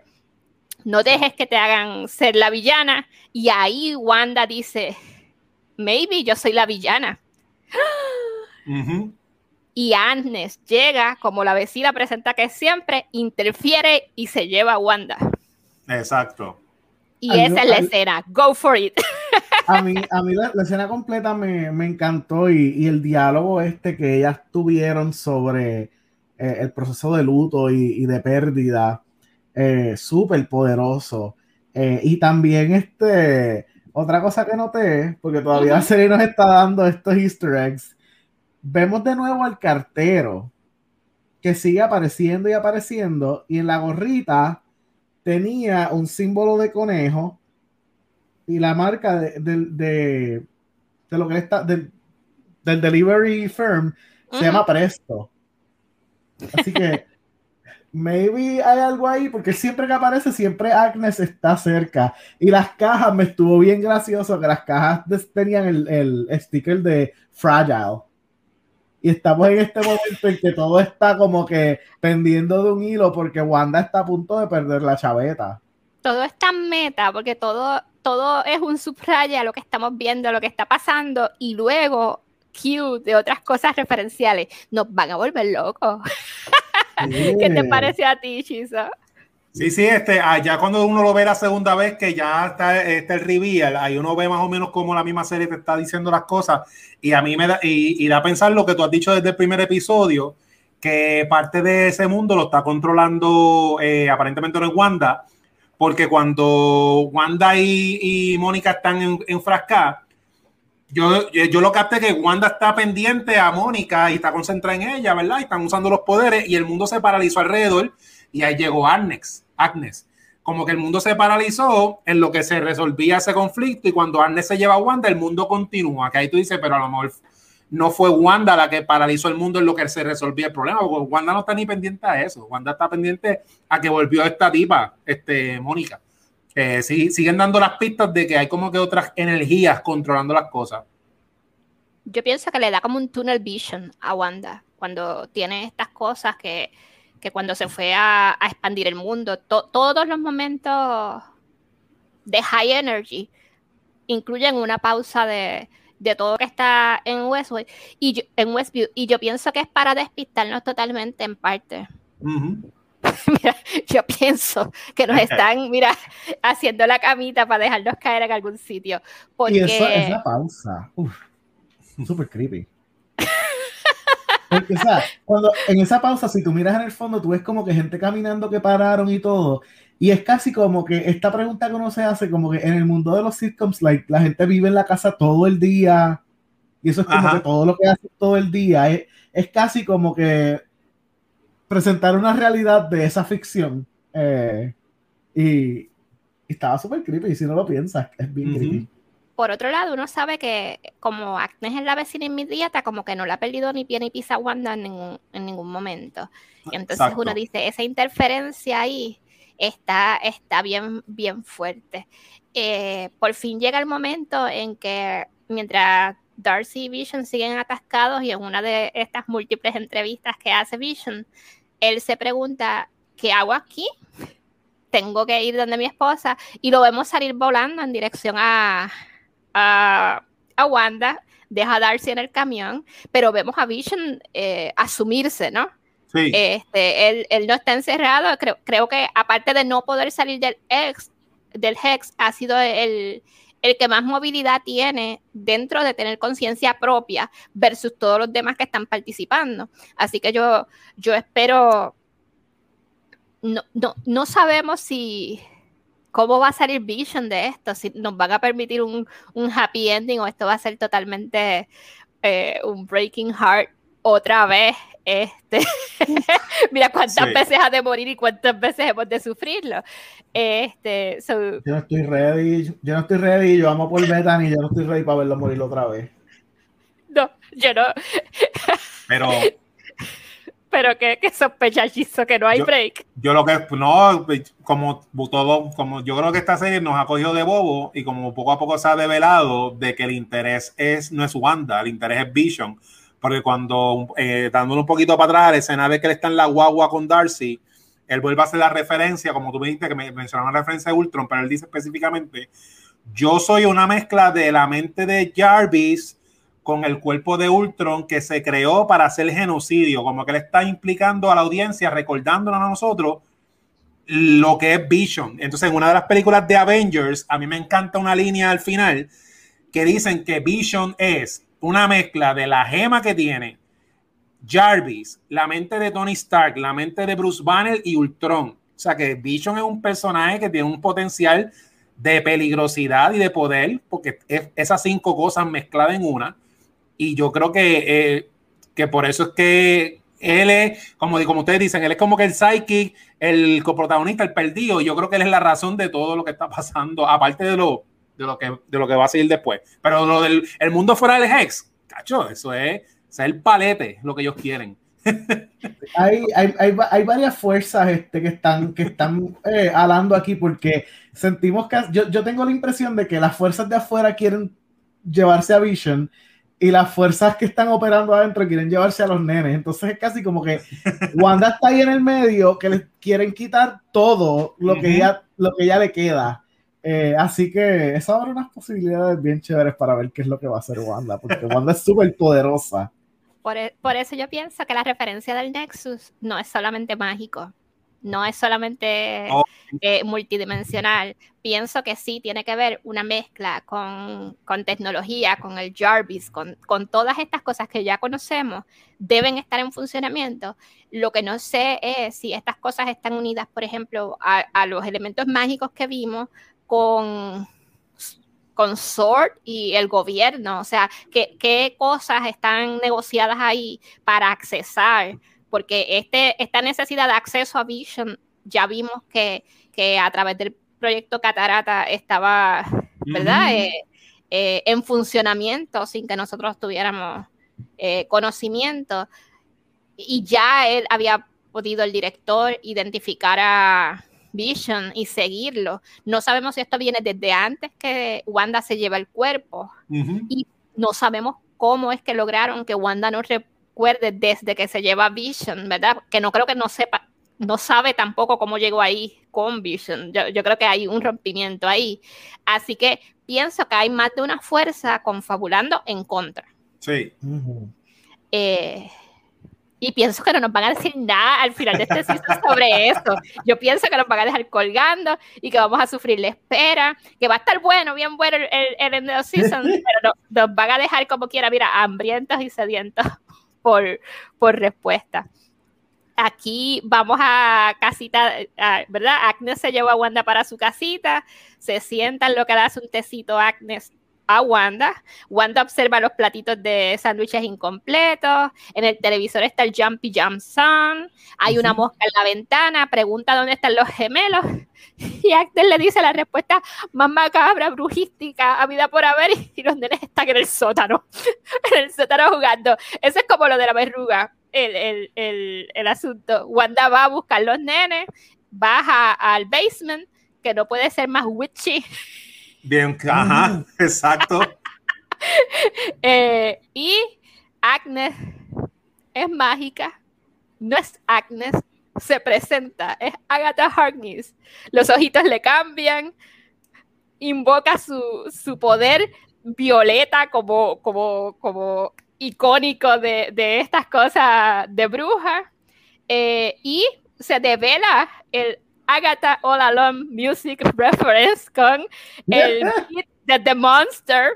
no dejes que te hagan ser la villana. Y ahí Wanda dice, maybe yo soy la villana. Y Agnes llega, como la vecina presenta que siempre, interfiere y se lleva a Wanda. Exacto. Y esa es la escena. Go for it. A mí, a mí la, escena completa me, encantó y, el diálogo este que ellas tuvieron sobre eh, el proceso de luto y, de pérdida, eh, súper poderoso. Eh, y también este, otra cosa que noté, porque todavía la serie nos está dando estos easter eggs, vemos de nuevo al cartero que sigue apareciendo y apareciendo y en la gorrita tenía un símbolo de conejo y la marca de, de, de, lo que está del, del delivery firm se llama Presto. Así que maybe hay algo ahí, porque siempre que aparece, siempre Agnes está cerca. Y las cajas, me estuvo bien gracioso que las cajas tenían el, el sticker de Fragile. Y estamos en este momento en que todo está como que pendiendo de un hilo porque Wanda está a punto de perder la chaveta. Todo está en meta porque todo, todo es un subraya lo que estamos viendo, lo que está pasando y luego cute de otras cosas referenciales. Nos van a volver locos. ¿Qué te parece a ti, Chisa? Sí, sí, este, allá ah, cuando uno lo ve la segunda vez que ya está este, el reveal, ahí uno ve más o menos cómo la misma serie te está diciendo las cosas y a mí me da, y, da a pensar lo que tú has dicho desde el primer episodio, que parte de ese mundo lo está controlando eh, aparentemente no es Wanda, porque cuando Wanda y, Mónica están en, enfrascadas, yo, yo, lo capté que Wanda está pendiente a Mónica y está concentrada en ella, ¿verdad? Y están usando los poderes y el mundo se paralizó alrededor y ahí llegó Agnes, Agnes. Como que el mundo se paralizó en lo que se resolvía ese conflicto y cuando Agnes se lleva a Wanda, el mundo continúa. Que ahí tú dices, pero a lo mejor no fue Wanda la que paralizó el mundo en lo que se resolvía el problema, porque Wanda no está ni pendiente a eso. Wanda está pendiente a que volvió esta tipa, este, Mónica. Eh, sí, siguen dando las pistas de que hay como que otras energías controlando las cosas. Yo pienso que le da como un tunnel vision a Wanda cuando tiene estas cosas que que cuando se fue a, expandir el mundo, todos los momentos de high energy incluyen una pausa de, todo lo que está en Westwood y en Westview y yo pienso que es para despistarnos totalmente en parte. mira, yo pienso que nos están, mira, haciendo la camita para dejarnos caer en algún sitio. Porque... Y eso es la pausa. Uf, super creepy. Porque, o sea, cuando en esa pausa, si tú miras en el fondo, tú ves como que gente caminando que pararon y todo. Y es casi como que esta pregunta que uno se hace, como que en el mundo de los sitcoms, like, la gente vive en la casa todo el día. Y eso es como que todo lo que hace todo el día. Es, es casi como que presentar una realidad de esa ficción. Eh, y, estaba súper creepy, si no lo piensas, es bien creepy por otro lado, uno sabe que como Agnes es la vecina inmediata, como que no la ha perdido ni pie ni pisa Wanda en ningún, momento. Y entonces uno dice, esa interferencia ahí está, está bien, bien fuerte. Eh, por fin llega el momento en que mientras Darcy y Vision siguen atascados y en una de estas múltiples entrevistas que hace Vision, él se pregunta, ¿qué hago aquí? Tengo que ir donde mi esposa y lo vemos salir volando en dirección a, a, Wanda, deja a Darcy en el camión, pero vemos a Vision eh, asumirse, ¿no? Sí. Este, él, no está encerrado, creo, creo que aparte de no poder salir del ex, del Hex, ha sido el, el que más movilidad tiene dentro de tener conciencia propia versus todos los demás que están participando. Así que yo, yo espero, no, no, no sabemos si, cómo va a salir Vision de esto, si nos van a permitir un, happy ending o esto va a ser totalmente eh, un breaking heart otra vez. Este, mira cuántas veces ha de morir y cuántas veces hemos de sufrirlo. Este, yo no estoy ready, yo no estoy ready, yo amo por Bethany, yo no estoy ready para verlo morir otra vez. No, yo no. Pero pero que, que sospechachizo que no hay break. Yo lo que no, como todo, como yo creo que esta serie nos ha cogido de bobo y como poco a poco se ha develado de que el interés es no es Wanda, el interés es Vision. Porque cuando, eh, dándole un poquito para atrás, la escena de que él está en la guagua con Darcy, él vuelve a hacer la referencia, como tú me dijiste, que me mencionaron la referencia de Ultron, pero él dice específicamente, yo soy una mezcla de la mente de Jarvis con el cuerpo de Ultron que se creó para hacer genocidio, como que le está implicando a la audiencia, recordándonos a nosotros lo que es Vision. Entonces, en una de las películas de Avengers, a mí me encanta una línea al final que dicen que Vision es una mezcla de la gema que tiene Jarvis, la mente de Tony Stark, la mente de Bruce Banner y Ultron. O sea que Vision es un personaje que tiene un potencial de peligrosidad y de poder, porque es esas cinco cosas mezcladas en una. Y yo creo que, eh, que por eso es que él es, como, como ustedes dicen, él es como que el psychic, el coprotagonista, el perdido. Yo creo que él es la razón de todo lo que está pasando, aparte de lo, de lo, que, de lo que va a seguir después. Pero lo del el mundo fuera del Hex, cacho, eso es, es el palete, lo que ellos quieren. hay, hay, hay, hay, varias fuerzas este, que están, que están eh, alando aquí porque sentimos que yo, yo tengo la impresión de que las fuerzas de afuera quieren llevarse a Vision y las fuerzas que están operando adentro quieren llevarse a los nenes. Entonces es casi como que Wanda está ahí en el medio, que les quieren quitar todo lo que, ya, lo que ya le queda. Eh, así que eso abre unas posibilidades bien chéveres para ver qué es lo que va a hacer Wanda, porque Wanda es súper poderosa. Por, e, por, eso yo pienso que la referencia del Nexus no es solamente mágico no es solamente oh. eh, multidimensional. Pienso que sí tiene que ver una mezcla con, tecnología, con el Jarvis, con, todas estas cosas que ya conocemos, deben estar en funcionamiento. Lo que no sé es si estas cosas están unidas, por ejemplo, a, los elementos mágicos que vimos con con SWORD y el gobierno, o sea, ¿qué, qué cosas están negociadas ahí para accesar porque este, esta necesidad de acceso a Vision ya vimos que, a través del proyecto Catarata estaba, ¿verdad? Eh, eh, en funcionamiento sin que nosotros tuviéramos eh, conocimiento. Y ya él había podido el director identificar a Vision y seguirlo. No sabemos si esto viene desde antes que Wanda se lleva el cuerpo y no sabemos cómo es que lograron que Wanda no desde que se lleva Vision, ¿verdad? Que no creo que no sepa, no sabe tampoco cómo llegó ahí con Vision. Yo, creo que hay un rompimiento ahí. Así que pienso que hay más de una fuerza confabulando en contra. Sí. Eh, y pienso que no nos van a decir nada al final de este season sobre eso. Yo pienso que nos van a dejar colgando y que vamos a sufrir la espera, que va a estar bueno, bien bueno el, el, end of season, pero nos van a dejar como quiera, mira, hambrientos y sedientos por, por respuesta. Aquí vamos a casita, ¿verdad? Agnes se lleva a Wanda para su casita, se sientan, lo que le hace un tecito Agnes a Wanda. Wanda observa los platitos de sándwiches incompletos. En el televisor está el Jumpy Jump Sun. Hay una mosca en la ventana. Pregunta dónde están los gemelos. Y Agnes le dice la respuesta más macabra, brujística, a vida por haber. Y los nenes están en el sótano. en el sótano jugando. Eso es como lo de la verruga. El, el, el, el asunto. Wanda va a buscar los nenes. Baja al basement, que no puede ser más witchy Bien, ajá, exacto. Eh, y Agnes es mágica, no es Agnes, se presenta, es Agatha Harkness. Los ojitos le cambian, invoca su, su poder violeta como, como, como icónico de, de estas cosas de bruja. Eh, y se devela el Agatha All Alone Music Reference con el hit de The Monster.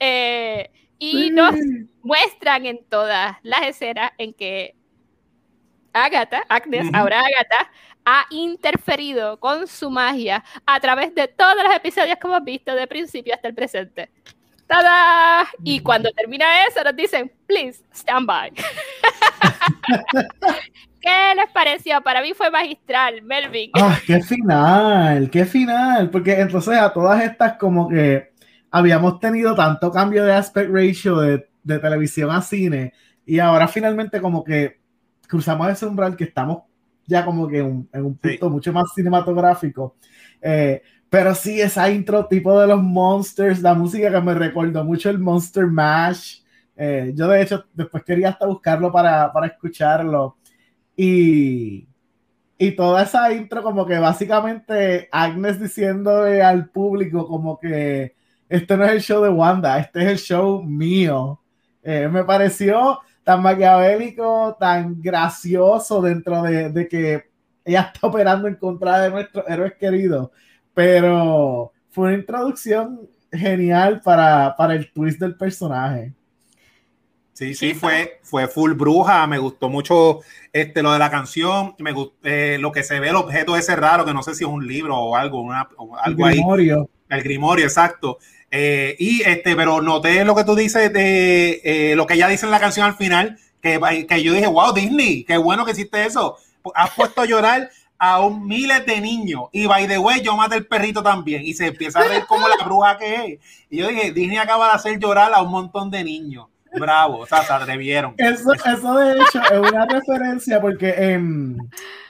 Eh, y nos muestran en todas las escenas en que Agatha, Agnes, ahora Agatha, ha interferido con su magia a través de todos los episodios que hemos visto de principio hasta el presente. ¡Tada! Y cuando termina eso nos dicen, please, stand by. ¿Qué les pareció? Para mí fue magistral, Melvin. Ah, qué final, qué final. Porque entonces a todas estas como que habíamos tenido tanto cambio de aspect ratio de, televisión a cine y ahora finalmente como que cruzamos ese umbral que estamos ya como que en un punto mucho más cinematográfico. Eh, pero sí, esa intro tipo de los monsters, la música que me recordó mucho el Monster Mash. Eh, yo de hecho después quería hasta buscarlo para, para escucharlo. Y, y toda esa intro como que básicamente Agnes diciéndole al público como que este no es el show de Wanda, este es el show mío. Eh, me pareció tan maquiavélico, tan gracioso dentro de, de, que ella está operando en contra de nuestros héroes queridos, pero fue una introducción genial para, para el twist del personaje. Sí, sí, fue, fue full bruja. Me gustó mucho este, lo de la canción. Me gustó, eh, lo que se ve, el objeto ese raro, que no sé si es un libro o algo, una, algo el grimorio. El grimorio, exacto. Eh, y este, pero noté lo que tú dices de eh, lo que ella dice en la canción al final, que, que yo dije, wow, Disney, qué bueno que hiciste eso. Has puesto a llorar a un miles de niños. Y by the way, yo maté el perrito también. Y se empieza a ver como la bruja que es. Y yo dije, Disney acaba de hacer llorar a un montón de niños. Bravo, o sea, se atrevieron. Eso, eso de hecho es una referencia porque en,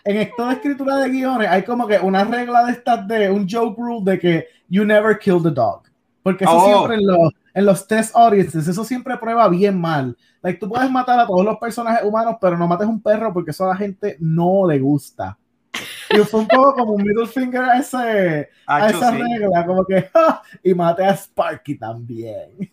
en esto de escritura de guiones hay como que una regla de estas de un joke rule de que you never kill the dog. Porque eso oh. siempre en los, en los test audiences, eso siempre prueba bien mal. Like, tú puedes matar a todos los personajes humanos, pero no mates un perro porque eso a la gente no le gusta. Y fue un poco como un middle finger a, ese, a esa regla, como que, y mate a Sparky también.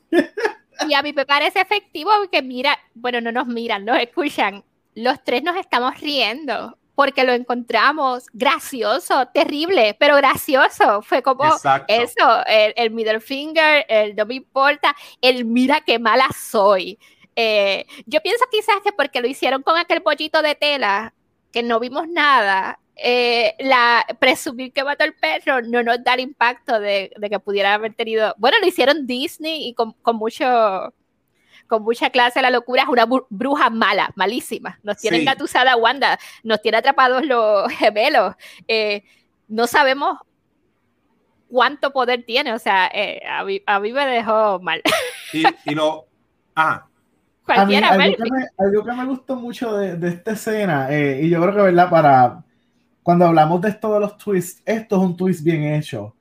Y a mí me parece efectivo porque mira, bueno, no nos miran, nos escuchan. Los tres nos estamos riendo porque lo encontramos gracioso, terrible, pero gracioso. Fue como eso, el, middle finger, el no me importa, el mira qué mala soy. Eh, yo pienso quizás que porque lo hicieron con aquel pollito de tela, que no vimos nada, eh, la presumir que mató el perro no nos da el impacto de, que pudiera haber tenido. Bueno, lo hicieron Disney y con, mucho con mucha clase la locura, es una bruja mala, malísima. Nos tiene engatusada Wanda, nos tiene atrapados los gemelos. Eh, no sabemos cuánto poder tiene, o sea, eh, a, mí, me dejó mal. Y, lo. Ah. Cualquiera, algo, que me, algo, que me, gustó mucho de, de esta escena, y yo creo que, ¿verdad? Para, cuando hablamos de esto de los twists, esto es un twist bien hecho.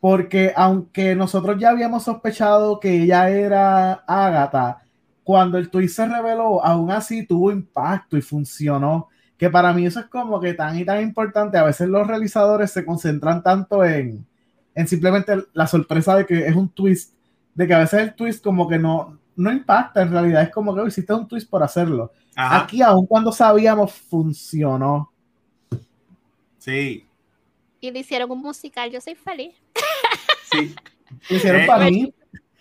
Porque aunque nosotros ya habíamos sospechado que ella era Agatha, cuando el twist se reveló, aún así tuvo impacto y funcionó. Que para mí eso es como que tan y tan importante. A veces los realizadores se concentran tanto en, en simplemente la sorpresa de que es un twist, de que a veces el twist como que no, no impacta, en realidad es como que hiciste un twist por hacerlo. Aquí, aún cuando sabíamos, funcionó. Sí. Y le hicieron un musical, yo soy feliz. Sí. hicieron eh, para mí.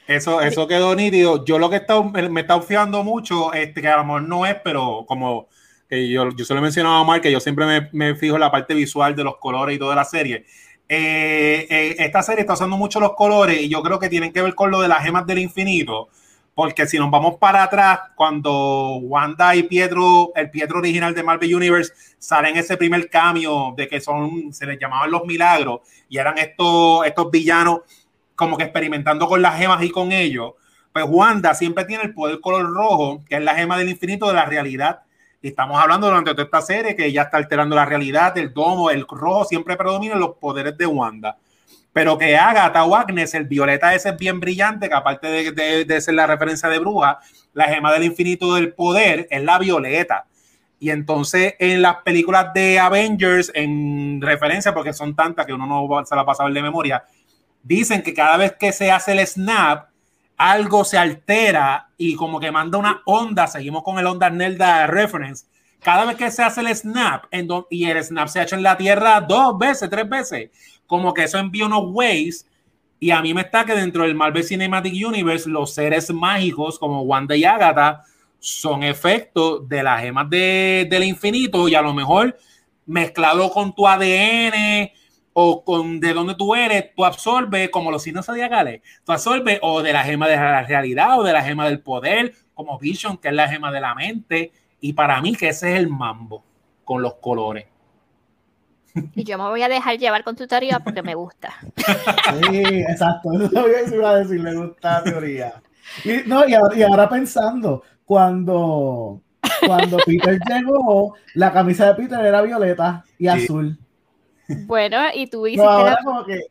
Eso, eso quedó nítido. Yo lo que está, me está fiando mucho, este, que a lo mejor no es, pero como que yo, yo se lo he mencionado a Mark, que yo siempre me, me, fijo en la parte visual de los colores y toda la serie. Eh, eh, esta serie está usando mucho los colores y yo creo que tienen que ver con lo de las gemas del infinito porque si nos vamos para atrás, cuando Wanda y Pietro, el Pietro original de Marvel Universe, salen ese primer cambio de que son, se les llamaban los milagros, y eran estos, estos villanos como que experimentando con las gemas y con ellos, pues Wanda siempre tiene el poder color rojo, que es la gema del infinito de la realidad. Y estamos hablando durante toda esta serie que ya está alterando la realidad, el domo, el rojo siempre predomina los poderes de Wanda pero que Agatha Agnes, el violeta ese es bien brillante, que aparte de, ser la referencia de bruja, la gema del infinito del poder es la violeta. Y entonces en las películas de Avengers, en referencia, porque son tantas que uno no se la pasa a ver de memoria, dicen que cada vez que se hace el snap, algo se altera y como que manda una onda, seguimos con el onda Nelda reference, cada vez que se hace el snap, y el snap se ha hecho en la Tierra dos veces, tres veces, como que eso envía unos waves y a mí me está que dentro del Marvel Cinematic Universe los seres mágicos como Wanda y Agatha son efectos de las gemas de, del infinito y a lo mejor mezclado con tu ADN o con de donde tú eres, tú absorbes como los signos zodiacales, tú absorbes o de la gema de la realidad o de la gema del poder, como Vision, que es la gema de la mente, y para mí que ese es el mambo con los colores. Y yo me voy a dejar llevar con tu teoría porque me gusta. Sí, exacto. Eso iba a decir, me gusta la teoría. Y, no, y, ahora, pensando, cuando, cuando Peter llegó, la camisa de Peter era violeta y azul. Bueno, y tú hiciste. ahora como que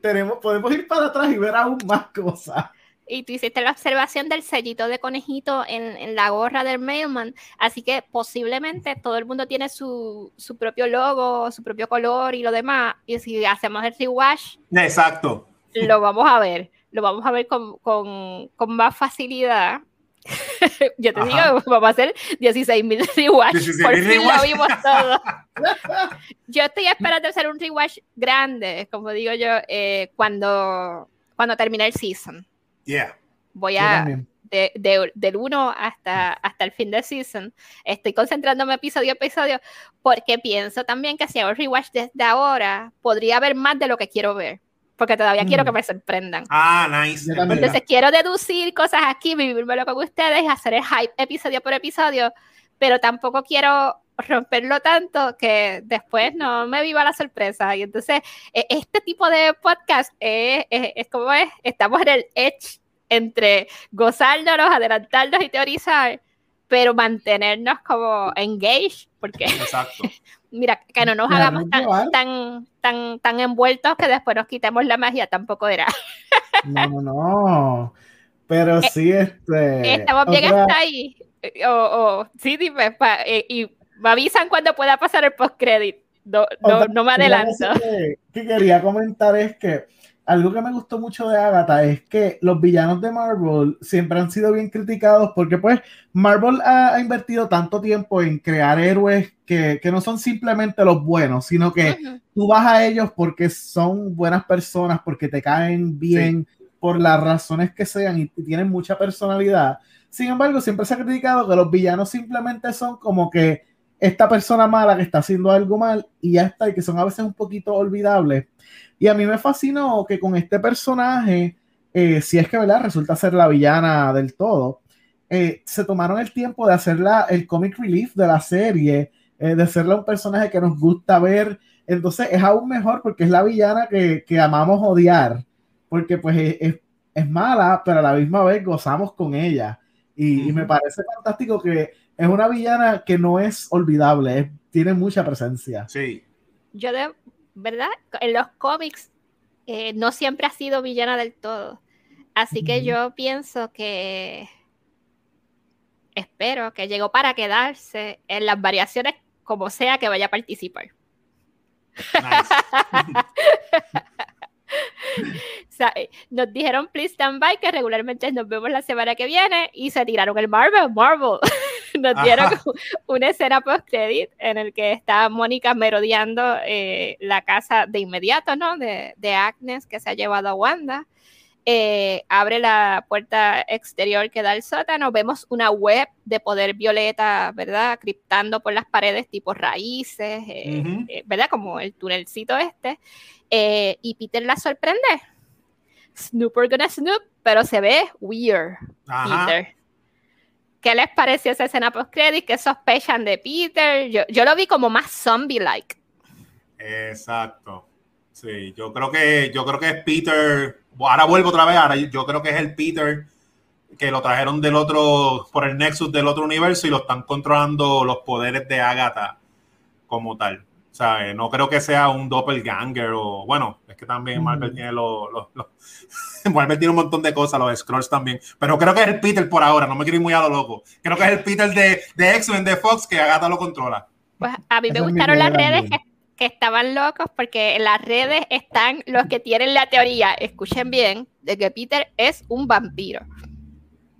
tenemos, podemos ir para atrás y ver aún más cosas y tú hiciste la observación del sellito de conejito en, la gorra del mailman, así que posiblemente todo el mundo tiene su, propio logo, su propio color y lo demás, y si hacemos el rewash, exacto, lo vamos a ver, lo vamos a ver con, más facilidad. Yo te digo, vamos a hacer 16 mil rewatch. Por fin lo vimos todo. yo estoy esperando hacer un rewatch grande, como digo yo, eh, cuando, cuando termine el season. Yeah. Voy a, de, del 1 hasta, hasta el fin de season, estoy concentrándome episodio a episodio porque pienso también que si hago rewatch desde ahora, podría ver más de lo que quiero ver. Porque todavía quiero que mm. me sorprendan. Ah, nice. Entonces quiero deducir cosas aquí, vivírmelo con ustedes, hacer el hype episodio por episodio, pero tampoco quiero romperlo tanto que después no me viva la sorpresa. Y entonces, e, este tipo de podcast es, es, es como es, estamos en el edge entre gozárnoslos, adelantarnos y teorizar, pero mantenernos como engaged, porque mira, que no nos hagamos tan, tan, tan, envueltos que después nos quitemos la magia, tampoco era. no, no, no. Pero eh, sí, este. Estamos bien hasta ahí. O, o, sí, dime, eh, y me avisan cuando pueda pasar el post-credit. No, no, no, me adelanto. que quería comentar es que algo que me gustó mucho de Agatha es que los villanos de Marvel siempre han sido bien criticados porque pues Marvel ha, invertido tanto tiempo en crear héroes que, no son simplemente los buenos, sino que tú vas a ellos porque son buenas personas, porque te caen bien, por las razones que sean y, tienen mucha personalidad. Sin embargo, siempre se ha criticado que los villanos simplemente son como que esta persona mala que está haciendo algo mal y ya está, y que son a veces un poquito olvidables. Y a mí me fascinó que con este personaje, eh, si es que ¿verdad? resulta ser la villana del todo, eh, se tomaron el tiempo de hacerla el comic relief de la serie, eh, de hacerla un personaje que nos gusta ver. Entonces es aún mejor porque es la villana que, que amamos odiar, porque pues es, es, mala, pero a la misma vez gozamos con ella. Y, me parece fantástico que es una villana que no es olvidable, tiene mucha presencia. Sí. Yo de, ¿verdad? En los cómics eh, no siempre ha sido villana del todo. Así que yo pienso que espero que llegó para quedarse en las variaciones como sea que vaya a participar. Eh, nos dijeron please stand by que regularmente nos vemos la semana que viene y se tiraron el Marvel, Marvel. nos dieron una escena post credit en el que está Mónica merodeando eh, la casa de inmediato, ¿no? De, de, Agnes que se ha llevado a Wanda. Eh, abre la puerta exterior que da al sótano, vemos una web de poder violeta, ¿verdad? Criptando por las paredes tipo raíces, ¿verdad? Como el tunelcito este. y Peter la sorprende Snooper gonna Snoop, pero se ve weird, Peter. ¿Qué les pareció esa escena post-credit? ¿Qué sospechan de Peter? Yo, lo vi como más zombie-like. Exacto. Sí, yo creo que yo creo que es Peter. Ahora vuelvo otra vez. Ahora yo creo que es el Peter que lo trajeron del otro, por el Nexus del otro universo y lo están controlando los poderes de Agatha como tal. Sea, No creo que sea un doppelganger o, bueno, es que también Marvel tiene los, Marvel tiene un montón de cosas, los Scrolls también. Pero creo que es el Peter por ahora, no me quiero ir muy a lo loco. Creo que es el Peter de, de X-Men de Fox que Agatha lo controla. Pues a mí me gustaron las redes que, que, estaban locos porque en las redes están los que tienen la teoría, escuchen bien, de que Peter es un vampiro.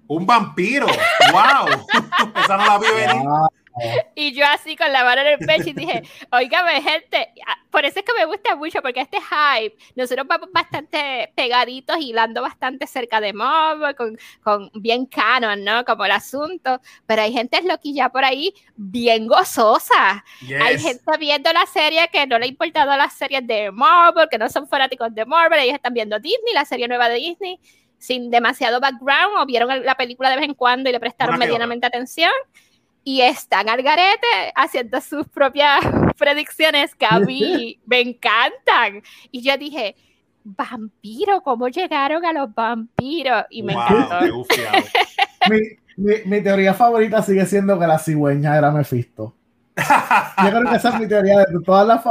Un vampiro, wow. Esa no la vi venir. Y yo así con la mano en el pecho y dije, oígame gente, por eso es que me gusta mucho, porque este hype, nosotros vamos bastante pegaditos, hilando bastante cerca de Marvel, con, con bien canon, ¿no? Como el asunto, pero hay gente loquilla por ahí bien gozosa. Hay gente viendo la serie que no le ha importado las series de Marvel, que no son fanáticos de Marvel, ellos están viendo Disney, la serie nueva de Disney, sin demasiado background, o vieron la película de vez en cuando y le prestaron medianamente atención y están al garete haciendo sus propias predicciones que a mí me encantan. Y yo dije, vampiro, ¿cómo llegaron a los vampiros? Y me encantó. mi, mi, teoría favorita sigue siendo que la cigüeña era Mephisto. Yo creo que esa es mi teoría de todas las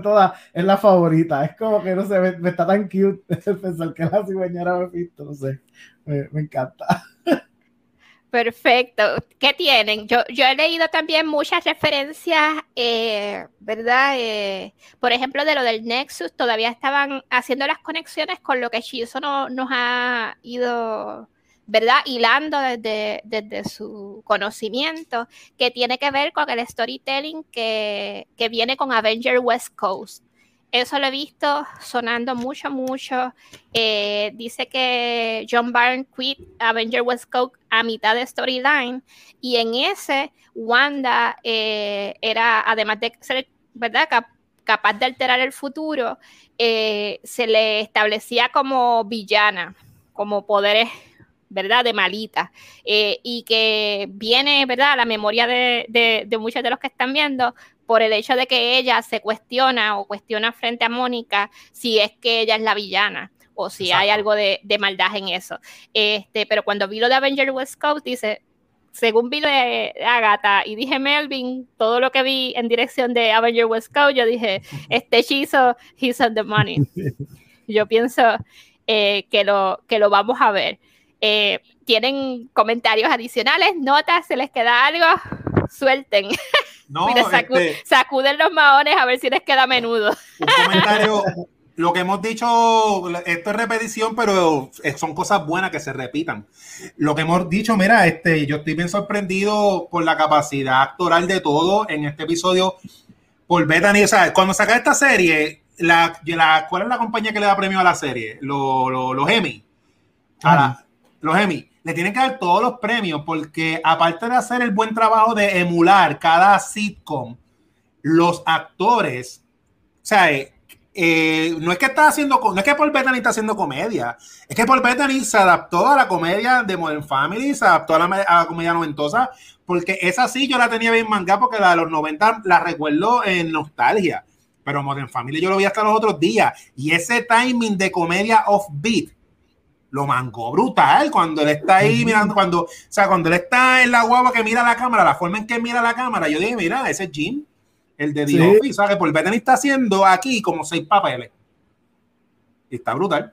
toda, es la favorita. Es como que no sé, me, está tan cute pensar que la cigüeña era Mephisto, no sé, me, me encanta. Perfecto. ¿Qué tienen? Yo, yo he leído también muchas referencias, eh, ¿verdad? Eh, por ejemplo, de lo del Nexus, todavía estaban haciendo las conexiones con lo que Shizo no, nos ha ido ¿verdad? Hilando desde, desde su conocimiento, que tiene que ver con el storytelling que, que viene con Avenger West Coast. Eso lo he visto sonando mucho, mucho. Eh, dice que John Byrne quit Avenger West Coast a mitad de storyline y en ese Wanda eh, era, además de ser, ¿verdad? capaz de alterar el futuro, eh, se le establecía como villana, como poderes ¿verdad? De malita. Y que viene, ¿verdad? A la memoria de, de, muchos de los que están viendo por el hecho de que ella se cuestiona o cuestiona frente a Mónica si es que ella es la villana o si hay algo de, de, maldad en eso. Este, pero cuando vi lo de Avenger West Coast, dice, según vi lo de Agatha y dije Melvin, todo lo que vi en dirección de Avenger West Coast, yo dije, este hechizo, he's on the money. Yo pienso eh, que, lo, que lo vamos a ver. Eh, tienen comentarios adicionales, notas, se les queda algo, suelten. No, este sacuden los maones a ver si les queda menudo. Un comentario, lo que hemos dicho, esto es repetición, pero son cosas buenas que se repitan. Lo que hemos dicho, mira, este, yo estoy bien sorprendido por la capacidad actoral de todo en este episodio. Por Bethany, o sea, cuando saca esta serie, la, la, ¿cuál es la compañía que le da premio a la serie? los Emmy. A los Emmy, le tienen que dar todos los premios porque aparte de hacer el buen trabajo de emular cada sitcom, los actores, o sea, eh, eh, no es que está haciendo, no es que Paul Bettany está haciendo comedia, es que Paul Bettany se adaptó a la comedia de Modern Family, se adaptó a la, comedia noventosa, porque esa sí yo la tenía bien manga porque la de los 90 la recuerdo en nostalgia, pero Modern Family yo lo vi hasta los otros días, y ese timing de comedia off-beat, lo mangó brutal cuando él está ahí mirando, cuando, o sea, cuando él está en la guagua que mira la cámara, la forma en que mira la cámara, yo dije, mira, ese es Jim, el de The Office, ¿sabes? Que por Bethany está haciendo aquí como seis papeles. Y está brutal.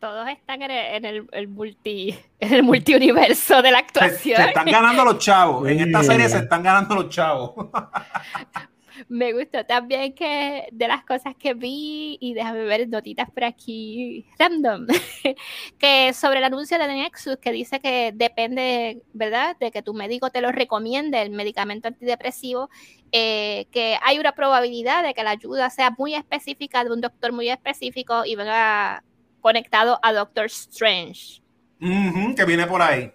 Todos están en el, el, multi, en el multiuniverso de la actuación. Se, están ganando los chavos. En esta serie se están ganando los chavos. Me gustó también que de las cosas que vi, y déjame ver notitas por aquí random, que sobre el anuncio de Nexus que dice que depende, ¿verdad?, de que tu médico te lo recomiende, el medicamento antidepresivo, eh, que hay una probabilidad de que la ayuda sea muy específica de un doctor muy específico y venga conectado a Doctor Strange. que viene por ahí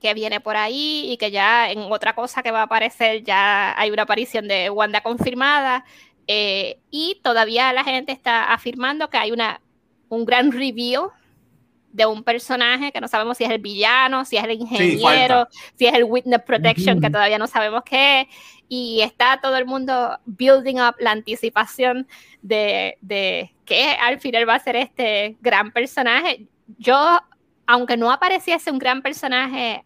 que viene por ahí y que ya en otra cosa que va a aparecer ya hay una aparición de Wanda confirmada eh, y todavía la gente está afirmando que hay una, un gran review de un personaje que no sabemos si es el villano, si es el ingeniero, si es el witness protection, que todavía no sabemos qué es. Y está todo el mundo building up la anticipación de, de que al final va a ser este gran personaje. Yo, aunque no apareciese un gran personaje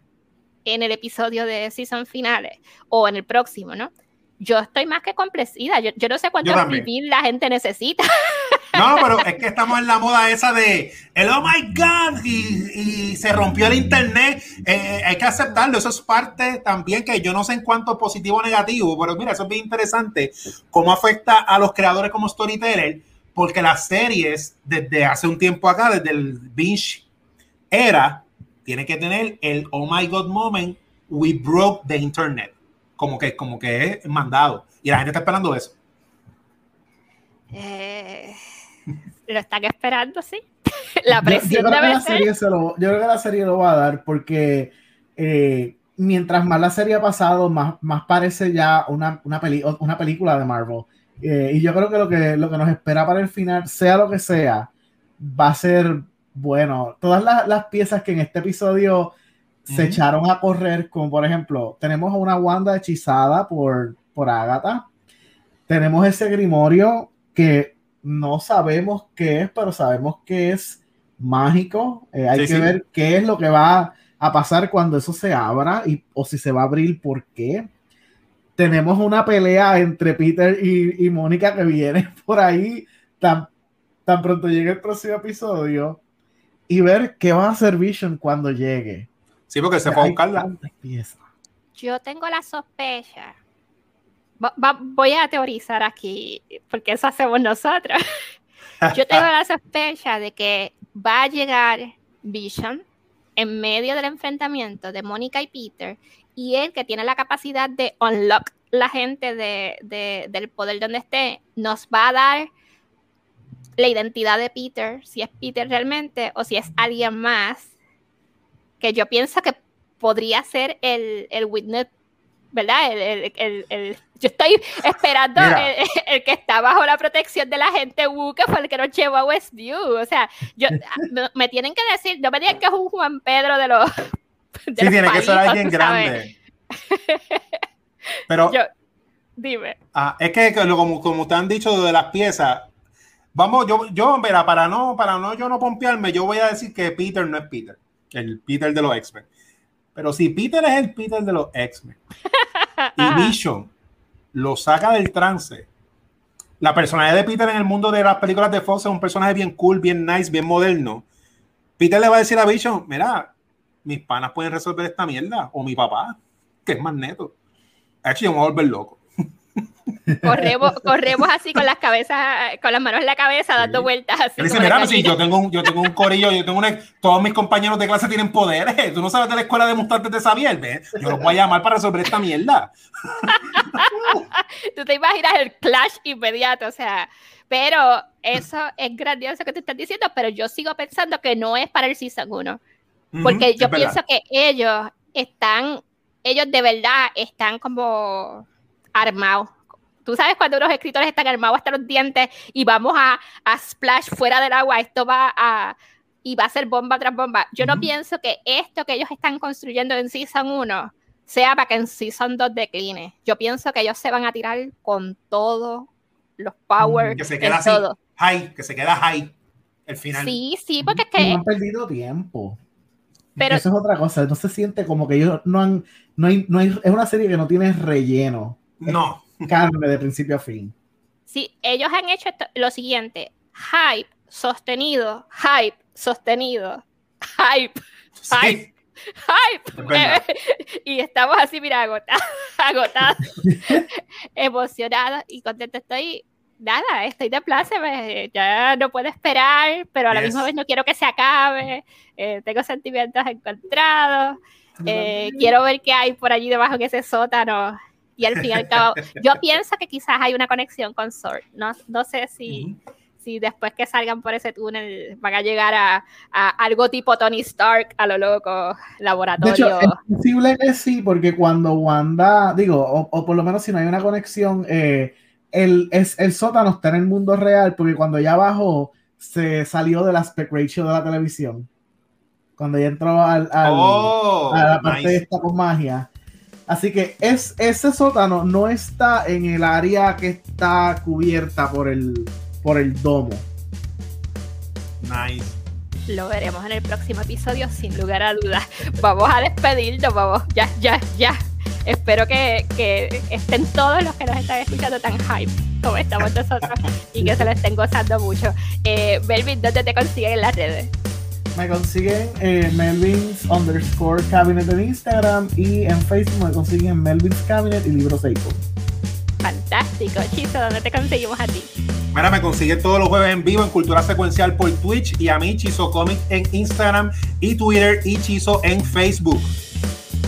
en el episodio de season finales o en el próximo, ¿no? Yo estoy más que complacida. Yo, yo no sé cuánto vivir la gente necesita. No, pero es que estamos en la moda esa de el oh my god y, se rompió el internet. Eh, hay que aceptarlo. Eso es parte también que yo no sé en cuánto positivo o negativo, pero mira, eso es bien interesante. Cómo afecta a los creadores como storyteller, porque las series desde hace un tiempo acá, desde el binge era, tiene que tener el oh my god moment, we broke the internet. Como que, como que es mandado. Y la gente está esperando eso. Eh, lo están esperando, sí. la presión yo, creo que la serie lo, yo creo que la serie lo va a dar porque eh, mientras más la serie ha pasado, más, más parece ya una, una, una película de Marvel. Eh, y yo creo que lo, que lo que nos espera para el final, sea lo que sea, va a ser bueno, todas las, piezas que en este episodio se echaron a correr, como por ejemplo, tenemos a una Wanda hechizada por, por Agatha, tenemos ese grimorio que no sabemos qué es, pero sabemos que es mágico. Eh, hay que ver qué es lo que va a pasar cuando eso se abra y, o si se va a abrir, por qué. Tenemos una pelea entre Peter y, y Mónica que viene por ahí tan, tan pronto llegue el próximo episodio y ver qué va a hacer Vision cuando llegue. Sí, porque se fue a buscarla. Yo tengo la sospecha. voy a teorizar aquí, porque eso hacemos nosotros. Yo tengo la sospecha de que va a llegar Vision en medio del enfrentamiento de Mónica y Peter y él que tiene la capacidad de unlock la gente de, del poder donde esté, nos va a dar la identidad de Peter, si es Peter realmente o si es alguien más, que yo pienso que podría ser el, el witness, ¿verdad? El, yo estoy esperando el, que está bajo la protección de la gente Wu, que fue el que nos llevó a Westview. O sea, yo, me, tienen que decir, no me digan que es un Juan Pedro de los. sí, tiene que ser alguien grande. Pero. dime. Ah, es que, como, como te han dicho de las piezas, vamos, yo, yo, mira, para no, para no yo no pompearme, yo voy a decir que Peter no es Peter, el Peter de los X-Men. Pero si Peter es el Peter de los X-Men y Vision lo saca del trance, la personalidad de Peter en el mundo de las películas de Fox es un personaje bien cool, bien nice, bien moderno. Peter le va a decir a Vision, mira, mis panas pueden resolver esta mierda, o mi papá, que es más neto. Actually, yo me voy a volver loco. Corremos, corremos así con las cabezas, con las manos en la cabeza, dando vueltas así. Dice, mira, si yo tengo, un, yo tengo un corillo, yo tengo una, todos mis compañeros de clase tienen poderes. Tú no sabes de la escuela de mutantes de Xavier, ¿ves? Yo los voy a llamar para resolver esta mierda. Tú te imaginas el clash inmediato, o sea, pero eso es grandioso que tú estás diciendo, pero yo sigo pensando que no es para el Season 1. Porque yo pienso que ellos están, ellos de verdad están como armados. Tú sabes cuando los escritores están armados hasta los dientes y vamos a, a splash fuera del agua, esto va a y va a ser bomba tras bomba. Yo no pienso que esto que ellos están construyendo en Season 1 sea para que en Season 2 decline. Yo pienso que ellos se van a tirar con todos los powers. Que se queda así, high, que se queda high el final. Sí, sí, porque es que. No han perdido tiempo. Pero, Eso es otra cosa, no se siente como que ellos no han, no hay, no hay, es una serie que no tiene relleno. No. Carne de principio a fin. Sí, ellos han hecho lo siguiente, hype sostenido, hype sostenido, hype, hype. Hype. y estamos así, mira, agotados, agotados, emocionados y contentos. Estoy nada, estoy de pláceme, ya no puedo esperar, pero a la misma vez no quiero que se acabe, eh, tengo sentimientos encontrados, eh, quiero ver qué hay por allí debajo en ese sótano. Y al fin y al cabo, yo pienso que quizás hay una conexión con Sword. No, no sé si, si después que salgan por ese túnel van a llegar a, algo tipo Tony Stark, a lo loco, laboratorio. De hecho, es posible que sí, porque cuando Wanda, digo, o, por lo menos si no hay una conexión, eh, el, es, el sótano está en el mundo real porque cuando ya bajó se salió del aspect ratio de la televisión. Cuando ya entró al, oh, a la parte esta con magia. Así que es, ese sótano no está en el área que está cubierta por el, por el domo. Nice. Lo veremos en el próximo episodio, sin lugar a dudas. Vamos a despedirnos, vamos, ya, ya, ya espero que, que, estén todos los que nos están escuchando tan hype como estamos nosotros y que se lo estén gozando mucho. Eh, Melvin, ¿dónde te consiguen en las redes? Me consiguen eh, Melvin's underscore cabinet en Instagram y en Facebook me consiguen Melvin's Cabinet y Libros Seiko. Fantástico, Chizo, ¿dónde te conseguimos a ti? Mira, me consiguen todos los jueves en vivo en Cultura Secuencial por Twitch y a mí Chizo Comic en Instagram y Twitter y Chizo en Facebook.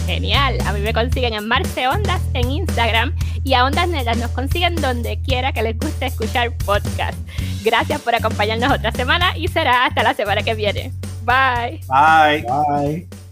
Genial. A mí me consiguen en Marce Ondas en Instagram y a Ondas Netas nos consiguen donde quiera que les guste escuchar podcast. Gracias por acompañarnos otra semana y será hasta la semana que viene. Bye. Bye. Bye.